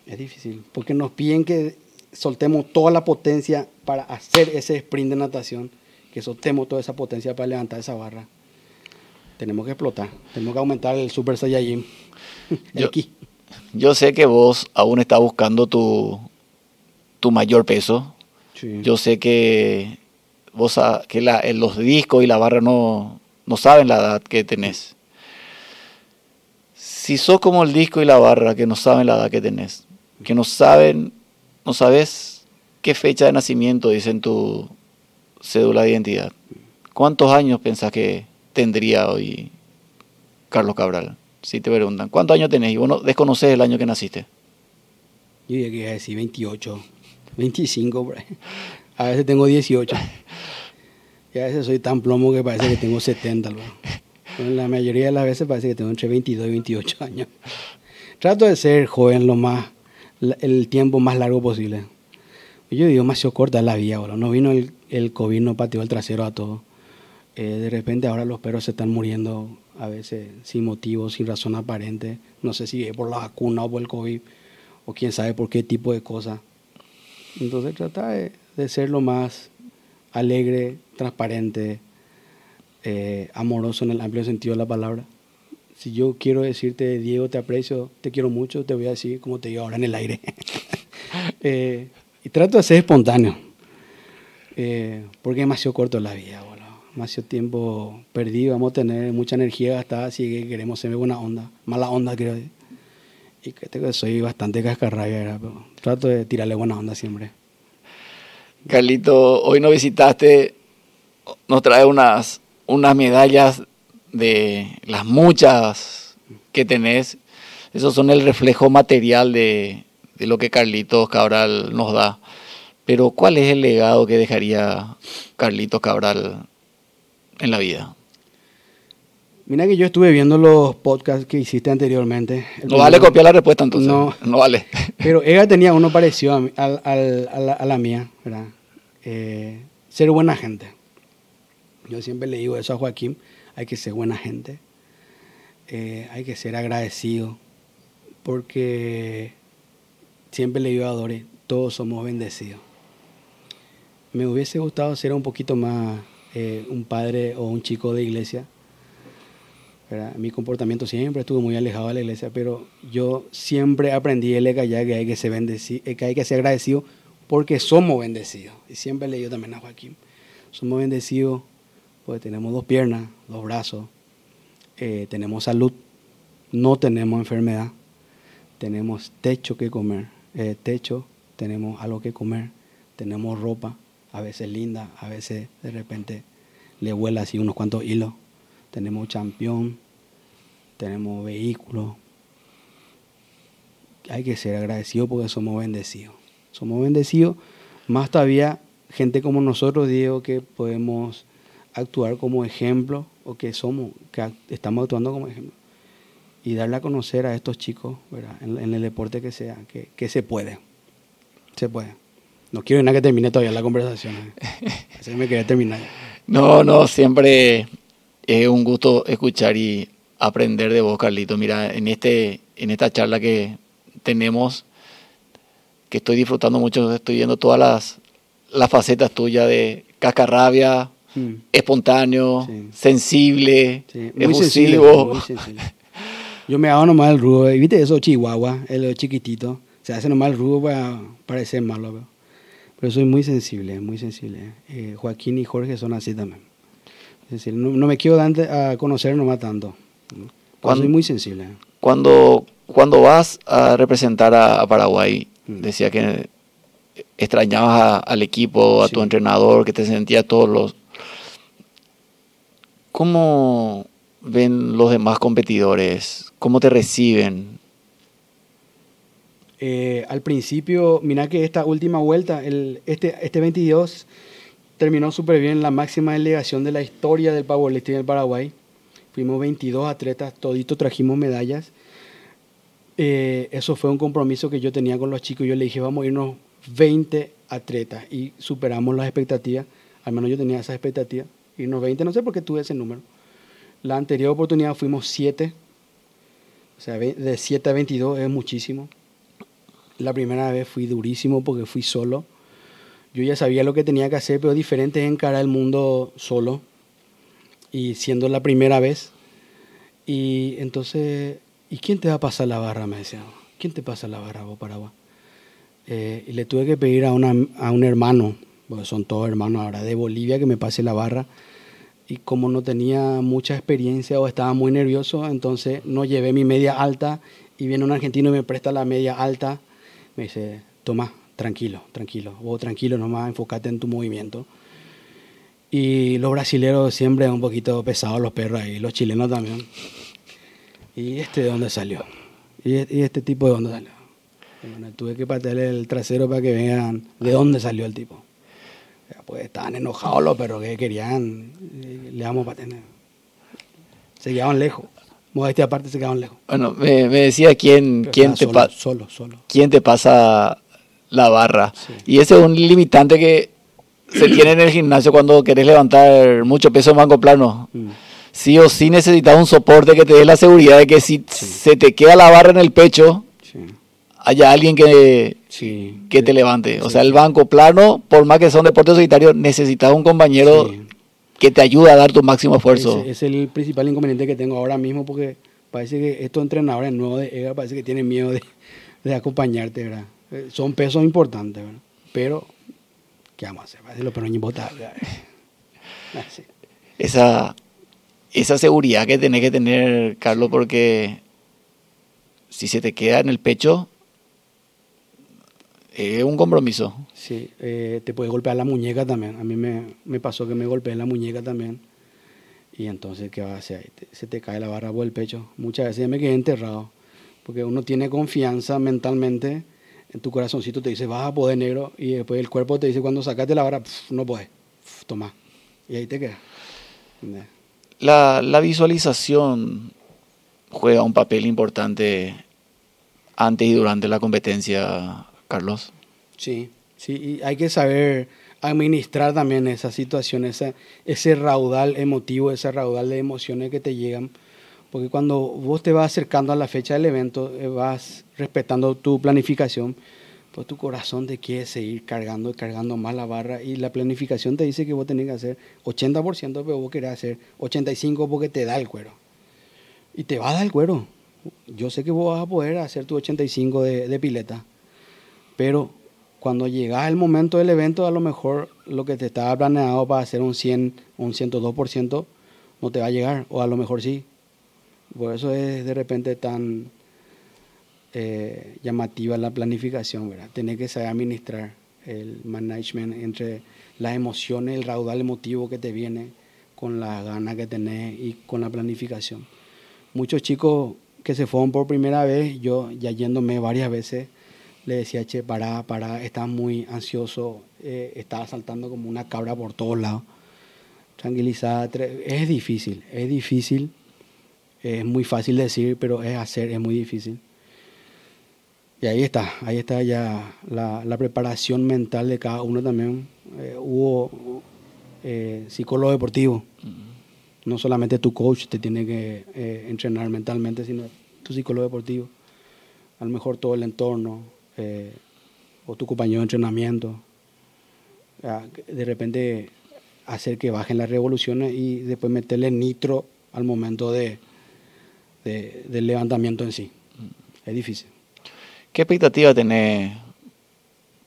es difícil, porque nos piden que soltemos toda la potencia para hacer ese sprint de natación, que soltemos toda esa potencia para levantar esa barra tenemos que explotar, tenemos que aumentar el Super Saiyajin. yo, yo sé que vos aún estás buscando tu, tu mayor peso. Yo sé que vos que la, los discos y la barra no, no saben la edad que tenés. Si sos como el disco y la barra que no saben la edad que tenés, que no saben, no sabes qué fecha de nacimiento dice en tu cédula de identidad. ¿Cuántos años pensás que, tendría hoy Carlos Cabral? Si te preguntan, ¿cuántos años tenés? Y vos no desconoces el año que naciste. Yo diría que iba a decir 28, 25, (laughs) a veces tengo 18. (laughs) Y a veces soy tan plomo que parece que tengo 70. la mayoría de las veces parece que tengo entre 22 y 28 años. Trato de ser joven lo más, el tiempo más largo posible. Yo digo, más corta la vida, no vino el, el COVID, no pateó el trasero a todos. Eh, de repente ahora los perros se están muriendo a veces sin motivo, sin razón aparente. No sé si es por la vacuna o por el COVID o quién sabe por qué tipo de cosas. Entonces trata de, ser lo más alegre, transparente, eh, amoroso en el amplio sentido de la palabra. Si yo quiero decirte, Diego, te aprecio, te quiero mucho, te voy a decir como te digo ahora en el aire. (laughs) Eh, y trato de ser espontáneo, porque es demasiado corto la vida demasiado tiempo perdido, vamos a tener mucha energía gastada si queremos ser buena onda, mala onda creo. Y que soy bastante cascarrabia, pero trato de tirarle buena onda siempre. Carlito, hoy nos visitaste, nos trae unas, unas medallas de las muchas que tenés. Esos son el reflejo material de, de lo que Carlitos Cabral nos da. Pero ¿cuál es el legado que dejaría Carlitos Cabral en la vida? Mira que yo estuve viendo los podcasts que hiciste anteriormente. no vale copiar la respuesta entonces. No, no vale. Pero ella tenía uno parecido a, la, mía, ¿verdad? Eh, ser buena gente. Yo siempre le digo eso a Joaquín, hay que ser buena gente. Eh, hay que ser agradecido. Porque siempre le digo a Dore, todos somos bendecidos. Me hubiese gustado ser un poquito más eh, un padre o un chico de iglesia. Mi comportamiento siempre estuvo muy alejado de la iglesia, pero yo siempre aprendí el que hay que ser eh, que hay que ser agradecido porque somos bendecidos. Y siempre le digo también a Joaquín, somos bendecidos porque tenemos dos piernas, dos brazos, eh, tenemos salud, no tenemos enfermedad, tenemos techo que comer, techo, tenemos algo que comer, tenemos ropa, a veces linda, a veces de repente le vuela así unos cuantos hilos. Tenemos champión, tenemos vehículos. Hay que ser agradecidos porque somos bendecidos. Somos bendecidos, más todavía gente como nosotros, Diego, que podemos actuar como ejemplo o que somos, que estamos actuando como ejemplo. Y darle a conocer a estos chicos, En, el deporte que sea, que, que se puede. Se puede. No quiero nada que termine todavía la conversación. ¿eh? (laughs) Así que me quería terminar. No, no, siempre es un gusto escuchar y aprender de vos, Carlito. Mira, en, este, en esta charla que tenemos, que estoy disfrutando mucho, estoy viendo todas las, las facetas tuyas de cascarrabia, mm. espontáneo, sensible, efusivo. (laughs) Yo me hago nomás el rudo, ¿viste eso chihuahua, el chiquitito? Se hace nomás el rudo para parecer malo. Pero soy muy sensible, muy sensible. Eh, Joaquín y Jorge son así también. Es decir, no, me quiero dar a conocer nomás tanto. Cuando, soy muy sensible. Cuando, cuando vas a representar a, Paraguay, mm. Decía que extrañabas al equipo, a tu entrenador, que te sentías todos los... ¿Cómo ven los demás competidores? ¿Cómo te reciben? Eh, al principio, mira que esta última vuelta, el, este, este 22, terminó súper bien la máxima delegación de la historia del powerlifting en el Paraguay. Fuimos 22 atletas, toditos trajimos medallas. Eh, eso fue un compromiso que yo tenía con los chicos. Yo le dije, vamos a irnos 20 atletas y superamos las expectativas. Al menos yo tenía esa expectativa. Irnos 20, no sé por qué tuve ese número. La anterior oportunidad fuimos 7. O sea, de 7 a 22 es muchísimo. La primera vez fui durísimo porque fui solo. Yo ya sabía lo que tenía que hacer, pero diferente es encarar el mundo solo y siendo la primera vez. Y entonces, ¿y quién te va a pasar la barra? Me decía, ¿quién te pasa la barra vos para eh, y le tuve que pedir a, una, a un hermano, porque son todos hermanos ahora, de Bolivia, que me pase la barra. Y como no tenía mucha experiencia o estaba muy nervioso, entonces no llevé mi media alta y viene un argentino y me presta la media alta. Me dice, toma, tranquilo, tranquilo, vos tranquilo nomás, enfócate en tu movimiento. Y los brasileños siempre un poquito pesados los perros ahí, los chilenos también. ¿Y este de dónde salió? ¿Y, este tipo de dónde salió? Bueno, tuve que patearle el trasero para que vean de dónde salió el tipo. Pues estaban enojados los perros que querían, le damos para tener. Se quedaban lejos. Modestia aparte se quedaban lejos. Bueno, me, decía quién, quién te pasa. Solo, solo. ¿Quién te pasa la barra? Y ese es un limitante que se tiene en el gimnasio cuando querés levantar mucho peso en banco plano. Mm. Sí o sí necesitas un soporte que te dé la seguridad de que si se te queda la barra en el pecho, haya alguien que, que te levante. O sea, el banco plano, por más que son deportes solitarios, necesitas un compañero que te ayude a dar tu máximo esfuerzo. es el principal inconveniente que tengo ahora mismo porque parece que estos entrenadores nuevos de EGA parece que tienen miedo de, de acompañarte, ¿verdad? Eh, son pesos importantes, ¿verdad? Pero ¿Qué vamos a hacer? Esa, esa seguridad que tenés que tener, Carlos, porque si se te queda en el pecho, es un compromiso. Sí, eh, te puede golpear la muñeca también. A mí me, pasó que me golpeé la muñeca también. Y entonces, ¿qué va a hacer? Se te cae la barra por el pecho. Muchas veces me quedé enterrado. Porque uno tiene confianza mentalmente en tu corazoncito te dice, vas a poder negro, y después el cuerpo te dice, cuando sacaste la vara, no puedes, toma. Y ahí te queda. La, la visualización juega un papel importante antes y durante la competencia, Carlos. Sí, sí, hay que saber administrar también esa situación, ese, ese raudal emotivo, ese raudal de emociones que te llegan porque cuando vos te vas acercando a la fecha del evento, eh, vas respetando tu planificación, tu corazón te quiere seguir cargando y cargando más la barra y la planificación te dice que vos tenés que hacer 80%, pero vos querés hacer 85% porque te da el cuero. Y te va a dar el cuero. Yo sé que vos vas a poder hacer tu 85 de, de pileta, pero cuando llegas el momento del evento, a lo mejor lo que te estaba planeado para hacer un 100 o un 102% no te va a llegar, o a lo mejor sí, por eso es de repente tan eh, llamativa la planificación, ¿verdad? Tener que saber administrar el management entre las emociones, el raudal emotivo que te viene con las ganas que tenés y con la planificación. Muchos chicos que se fueron por primera vez, yo ya yéndome varias veces, le decía, che, para, para, estás muy ansioso, eh, estaba saltando como una cabra por todos lados, tranquilizada. Es difícil, es difícil es muy fácil decir, pero es hacer, es muy difícil. Y ahí está, ahí está ya la, preparación mental de cada uno también. Eh, hubo eh, psicólogo deportivo. No solamente tu coach te tiene que eh, entrenar mentalmente, sino tu psicólogo deportivo. A lo mejor todo el entorno o tu compañero de entrenamiento. De repente hacer que bajen las revoluciones y después meterle nitro al momento de, del levantamiento en sí. Es difícil. ¿Qué expectativa tenés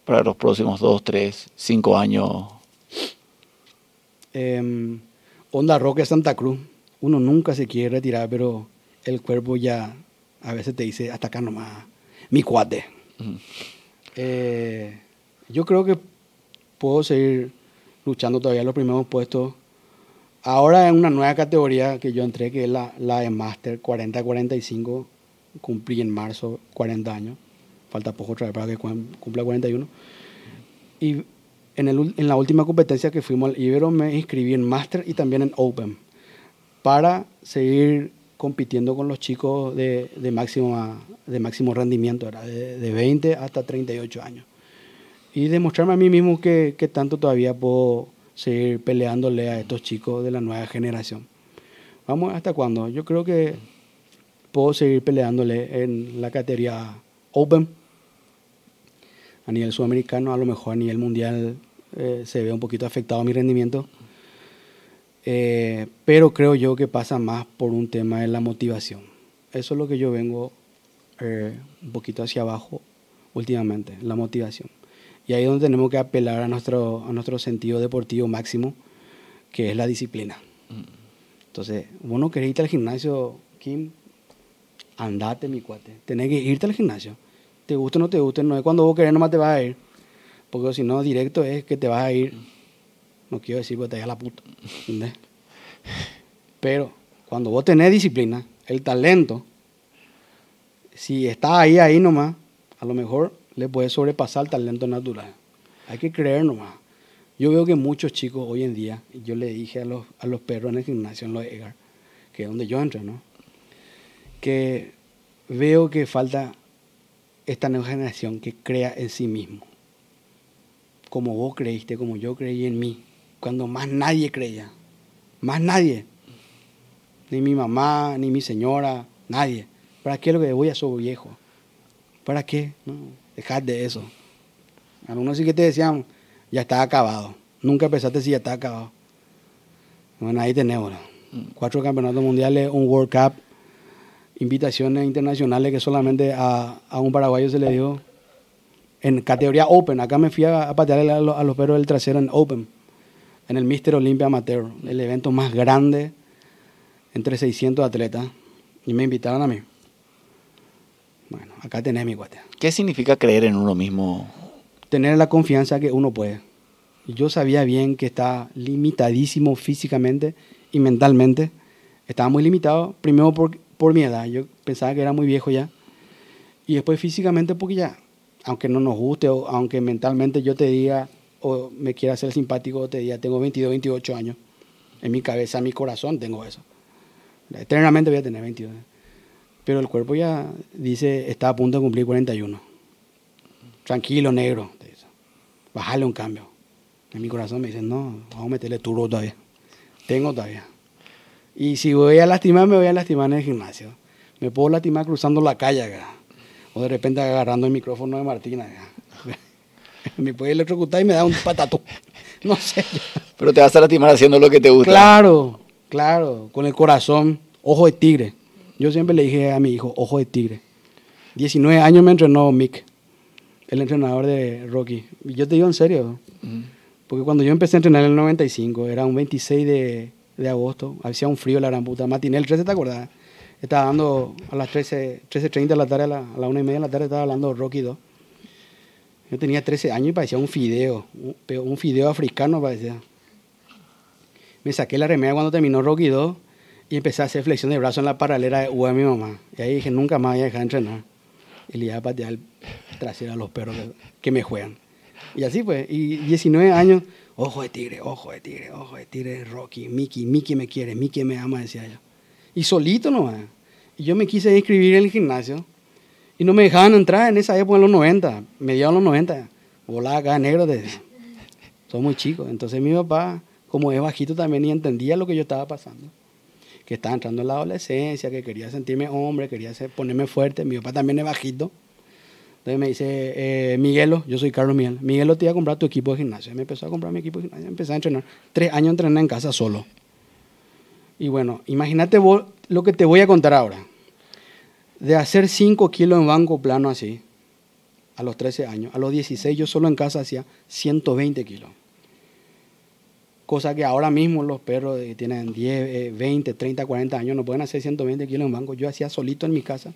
para los próximos dos, tres, cinco años? Eh, Onda Roca Santa Cruz. Uno nunca se quiere retirar, pero el cuerpo ya a veces te dice, hasta acá nomás, mi cuate. Eh, yo creo que puedo seguir luchando todavía los primeros puestos Ahora en una nueva categoría que yo entré, que es la, la de Master 40-45, cumplí en marzo 40 años, falta poco otra vez para que cumpla 41. Y en, el, en la última competencia que fuimos al Ibero me inscribí en Master y también en Open para seguir compitiendo con los chicos de, de máximo, de máximo rendimiento, era de, de 20 hasta 38 años. Y demostrarme a mí mismo que, que tanto todavía puedo seguir peleándole a estos chicos de la nueva generación. Vamos, ¿hasta cuándo? Yo creo que puedo seguir peleándole en la categoría Open. A nivel sudamericano, a lo mejor a nivel mundial eh, se ve un poquito afectado mi rendimiento. Eh, pero creo yo que pasa más por un tema de la motivación. Eso es lo que yo vengo eh, un poquito hacia abajo últimamente, la motivación. Y ahí es donde tenemos que apelar a nuestro, a nuestro sentido deportivo máximo, que es la disciplina. Entonces, vos no querés irte al gimnasio, Kim, andate, mi cuate. Tenés que irte al gimnasio. Te guste o no te guste, no es cuando vos querés nomás te vas a ir. Porque si no, directo es que te vas a ir. No quiero decir que te vayas a la puta. Pero cuando vos tenés disciplina, el talento, si está ahí, ahí nomás, a lo mejor le puede sobrepasar el talento natural. Hay que creer nomás. Yo veo que muchos chicos hoy en día, yo le dije a los, a los perros en el gimnasio, en los EGAR, que es donde yo entro, ¿no? Que veo que falta esta nueva generación que crea en sí mismo. Como vos creíste, como yo creí en mí, cuando más nadie creía. Más nadie. Ni mi mamá, ni mi señora, nadie. ¿Para qué lo que voy a ser viejo? ¿Para qué? No, dejar de eso. Algunos sí que te decían, ya está acabado. Nunca pensaste si ya está acabado. Bueno, ahí tenemos. Cuatro campeonatos mundiales, un World Cup, invitaciones internacionales que solamente a, a un paraguayo se le dio en categoría Open. Acá me fui a, a patearle a los, a los perros del trasero en Open, en el Mister Olympia Amateur, el evento más grande entre 600 atletas. Y me invitaron a mí. Bueno, acá tenés mi cuate. ¿Qué significa creer en uno mismo? Tener la confianza que uno puede. Yo sabía bien que estaba limitadísimo físicamente y mentalmente. Estaba muy limitado, primero por, por mi edad. Yo pensaba que era muy viejo ya. Y después físicamente porque ya, aunque no nos guste o aunque mentalmente yo te diga o me quiera ser simpático, te diga, tengo 22, 28 años. En mi cabeza, en mi corazón tengo eso. Eternamente voy a tener 22. Pero el cuerpo ya dice, está a punto de cumplir 41. Tranquilo, negro. Bájale un cambio. En mi corazón me dice, no, vamos a meterle turbo todavía. Tengo todavía. Y si voy a lastimar, me voy a lastimar en el gimnasio. Me puedo lastimar cruzando la calle acá. O de repente agarrando el micrófono de Martina. acá. (laughs) me puede electrocutar y me da un patatú. (laughs) No sé. Pero te vas a lastimar haciendo lo que te gusta. Claro, claro, con el corazón, ojo de tigre. Yo siempre le dije a mi hijo, ojo de tigre. 19 años me entrenó Mick, el entrenador de Rocky. Y yo te digo en serio, porque cuando yo empecé a entrenar en el 95, era un 26 de, de agosto, hacía un frío la gran puta. Matiné el 13, ¿te acuerdas? Estaba dando a las 13, 13.30 de la tarde, a la, a la y media de la tarde, estaba hablando Rocky 2. Yo tenía 13 años y parecía un fideo, un, un fideo africano parecía. Me saqué la remera cuando terminó Rocky 2 y empecé a hacer flexión de brazo en la paralera de U de mi mamá. Y ahí dije, nunca más voy a dejar de entrenar. Y le iba a patear el trasero a los perros que, que me juegan. Y así pues, y 19 años, ojo de tigre, ojo de tigre, ojo de tigre, Rocky, Mickey, Mickey me quiere, Mickey me ama, decía yo. Y solito nomás. Y yo me quise inscribir en el gimnasio y no me dejaban entrar en esa época, en los 90, mediados de los 90. Volaba acá negro, de, (laughs) soy muy chico. Entonces mi papá, como es bajito también, y entendía lo que yo estaba pasando. Que estaba entrando en la adolescencia, que quería sentirme hombre, quería ser- ponerme fuerte. Mi papá también es bajito. Entonces me dice, eh, Miguelo, yo soy Carlos Miguel, Miguelo te iba a comprar tu equipo de gimnasio. Me empezó a comprar mi equipo de gimnasio, empecé a entrenar. Tres años entrené en casa solo. Y bueno, imagínate vos lo que te voy a contar ahora. De hacer 5 kilos en banco plano así, a los 13 años, a los 16 yo solo en casa hacía 120 kilos. Cosa que ahora mismo los perros que tienen 10, eh, 20, 30, 40 años no pueden hacer 120 kilos en banco. Yo hacía solito en mi casa,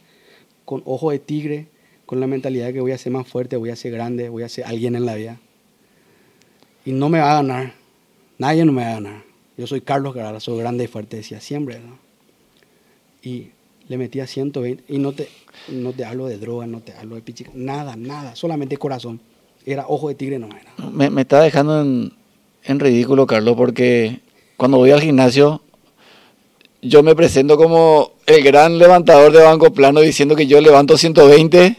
con ojo de tigre, con la mentalidad de que voy a ser más fuerte, voy a ser grande, voy a ser alguien en la vida. Y no me va a ganar. Nadie no me va a ganar. Yo soy Carlos Garara, soy grande y fuerte, decía siempre. Y le metía 120. Y no te, no te hablo de droga, no te hablo de pichica, nada, nada, solamente corazón. Era ojo de tigre, no era. Me, me está dejando en, en ridículo, Carlos, porque cuando voy al gimnasio, yo me presento como el gran levantador de banco plano diciendo que yo levanto 120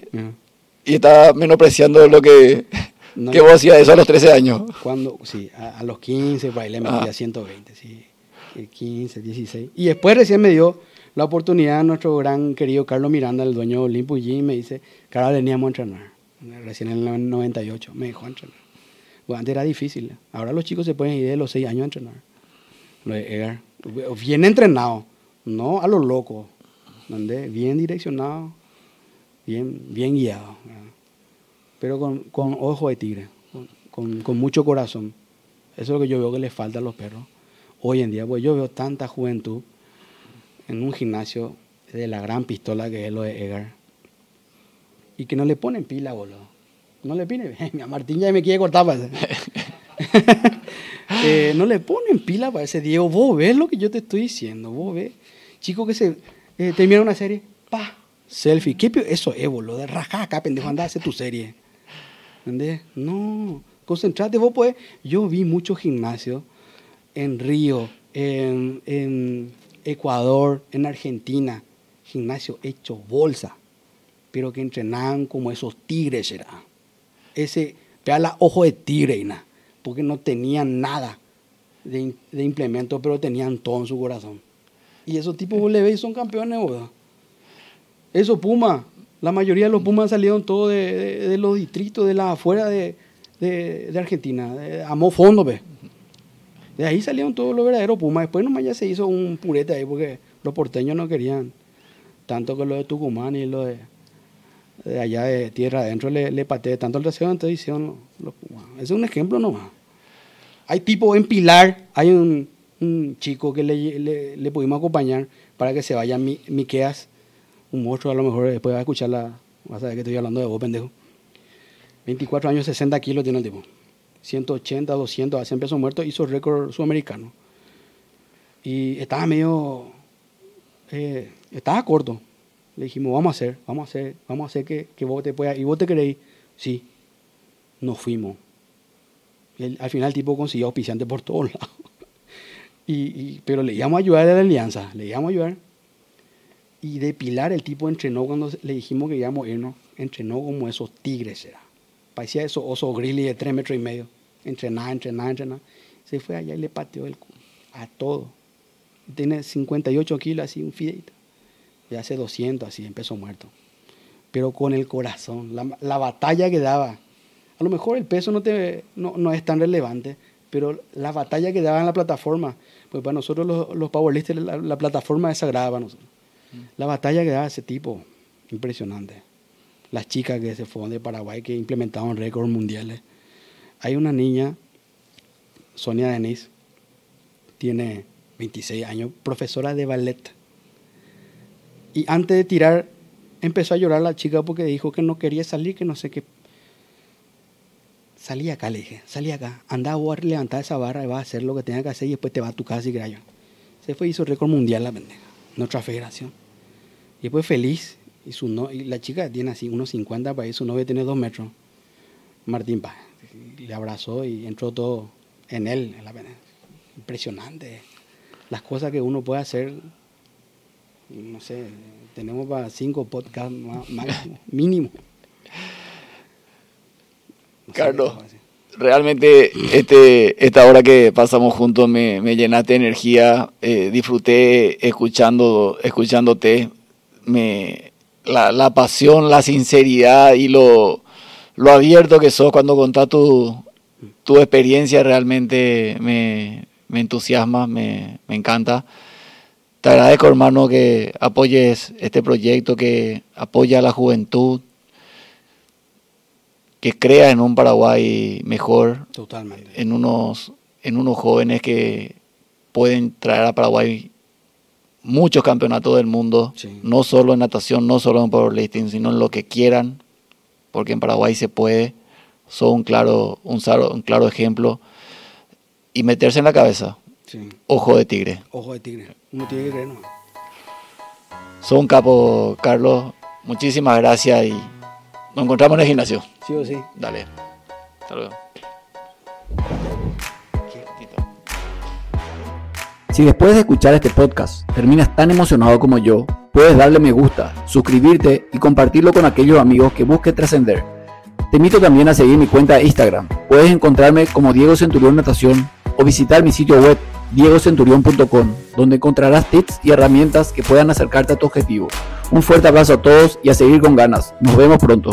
y está menospreciando lo que, (laughs) que vos hacías eso a los 13 años. Cuando, sí, a, los 15, pues ahí le metía 120, sí. 15, 16. Y después recién me dio la oportunidad nuestro gran querido Carlos Miranda, el dueño de Olimpo y me dice, ahora veníamos a entrenar. Recién en el 98 me dejó entrenar. antes era difícil. Ahora los chicos se pueden ir de los 6 años a entrenar. Lo de Edgar bien entrenado, no a lo loco, donde bien direccionado, bien, bien guiado, pero con, con, ojo de tigre, con, con, mucho corazón. Eso es lo que yo veo que le falta a los perros. Hoy en día, pues yo veo tanta juventud en un gimnasio de la gran pistola que es lo de Edgar. Y que no le ponen pila, boludo. No le pine. (laughs) Mi Martín ya me quiere cortar. (laughs) Eh, no le ponen pila para ese Diego. Vos ves lo que yo te estoy diciendo. Vos ves. Chico que se eh, termina una serie. Pa, selfie. ¿Qué eso es, boludo? De raja acá, pendejo. Anda a hacer tu serie. ¿Entendés? No. Concentrate. Vos pues. Yo vi muchos gimnasios en Río, en, Ecuador, en Argentina. Gimnasio hecho bolsa. Pero que entrenaban como esos tigres, era. Ese. Vea la ojo de tigre, y nada porque no tenían nada de, de implemento, pero tenían todo en su corazón. Y esos tipos vos le veis son campeones, ¿verdad? Esos Pumas, la mayoría de los Pumas salieron todos de, los distritos, de la afuera de, Argentina, amó fondo, ¿ves? De ahí salieron todos los verdaderos Pumas. Después nomás ya se hizo un purete ahí porque los porteños no querían tanto que lo de Tucumán y lo de allá de tierra adentro le, le pateé tanto el deseo de edición. Ese es un ejemplo nomás. Hay tipo en Pilar, hay un, chico que le, le, pudimos acompañar para que se vaya a Miqueas, un monstruo, a lo mejor después va a escuchar la, vas a ver que estoy hablando de vos, pendejo. 24 años, 60 kilos tiene el tipo. 180, 200, hace peso muerto, hizo récord sudamericano. Y estaba medio, eh, estaba corto, le dijimos, vamos a hacer, vamos a hacer, vamos a hacer que, que vos te puedas. ¿Y vos te creéis? Sí. Nos fuimos. Al final el tipo consiguió auspiciante por todos (laughs) lados. Y, pero le íbamos a ayudar a la alianza, le íbamos a ayudar. Y de Pilar el tipo entrenó cuando le dijimos que íbamos a irnos, entrenó como esos tigres era. Parecía esos osos grizzly de tres metros y medio. Entrenaba, entrenaba, entrenaba. Se fue allá y le pateó el a todo. Tiene 58 kilos así, un fideito ya hace 200, así, empezó muerto. Pero con el corazón, la, batalla que daba. A lo mejor el peso no, te, no, es tan relevante, pero la batalla que daba en la plataforma, pues para nosotros los, los powerlifters la, plataforma es sagrada para nosotros. Mm. La batalla que daba ese tipo, impresionante. Las chicas que se fueron de Paraguay que implementaron récords mundiales. Hay una niña, Sonia Denise, tiene 26 años, profesora de ballet y antes de tirar, empezó a llorar la chica porque dijo que no quería salir, que no sé qué. Salí acá, le dije, salí acá. Anda a levantar esa barra y va a hacer lo que tenga que hacer y después te va a tu casa y yo. Se fue hizo récord mundial la pendeja, nuestra federación. Y después feliz. Y, su no, y la chica tiene así unos 50 para ir, su novia tiene dos metros. Martín Paz. Le abrazó y entró todo en él. En la Impresionante. Las cosas que uno puede hacer no sé, tenemos para cinco podcasts mínimo. Carlos, realmente este, esta hora que pasamos juntos me, me llenaste de energía, eh, disfruté escuchando, escuchándote, me, la, la, pasión, la sinceridad y lo, lo abierto que sos cuando contás tu, tu experiencia realmente me, me entusiasma, me, me encanta. Te agradezco, hermano, que apoyes este proyecto, que apoya a la juventud, que crea en un Paraguay mejor. Totalmente. En unos, en unos jóvenes que pueden traer a Paraguay muchos campeonatos del mundo, no solo en natación, no solo en powerlifting, sino en lo que quieran, porque en Paraguay se puede. Son un claro, un, un claro ejemplo. Y meterse en la cabeza. Ojo de tigre. Ojo de tigre. Uno tiene que creer, ¿no? Son capo, Carlos. Muchísimas gracias y nos encontramos en el gimnasio. Sí o sí. Dale. Hasta luego. Si después de escuchar este podcast terminas tan emocionado como yo, puedes darle me gusta, suscribirte y compartirlo con aquellos amigos que busquen trascender. Te invito también a seguir mi cuenta de Instagram. Puedes encontrarme como Diego Centurión Natación o visitar mi sitio web diegocenturión.com, donde encontrarás tips y herramientas que puedan acercarte a tu objetivo. Un fuerte abrazo a todos y a seguir con ganas. Nos vemos pronto.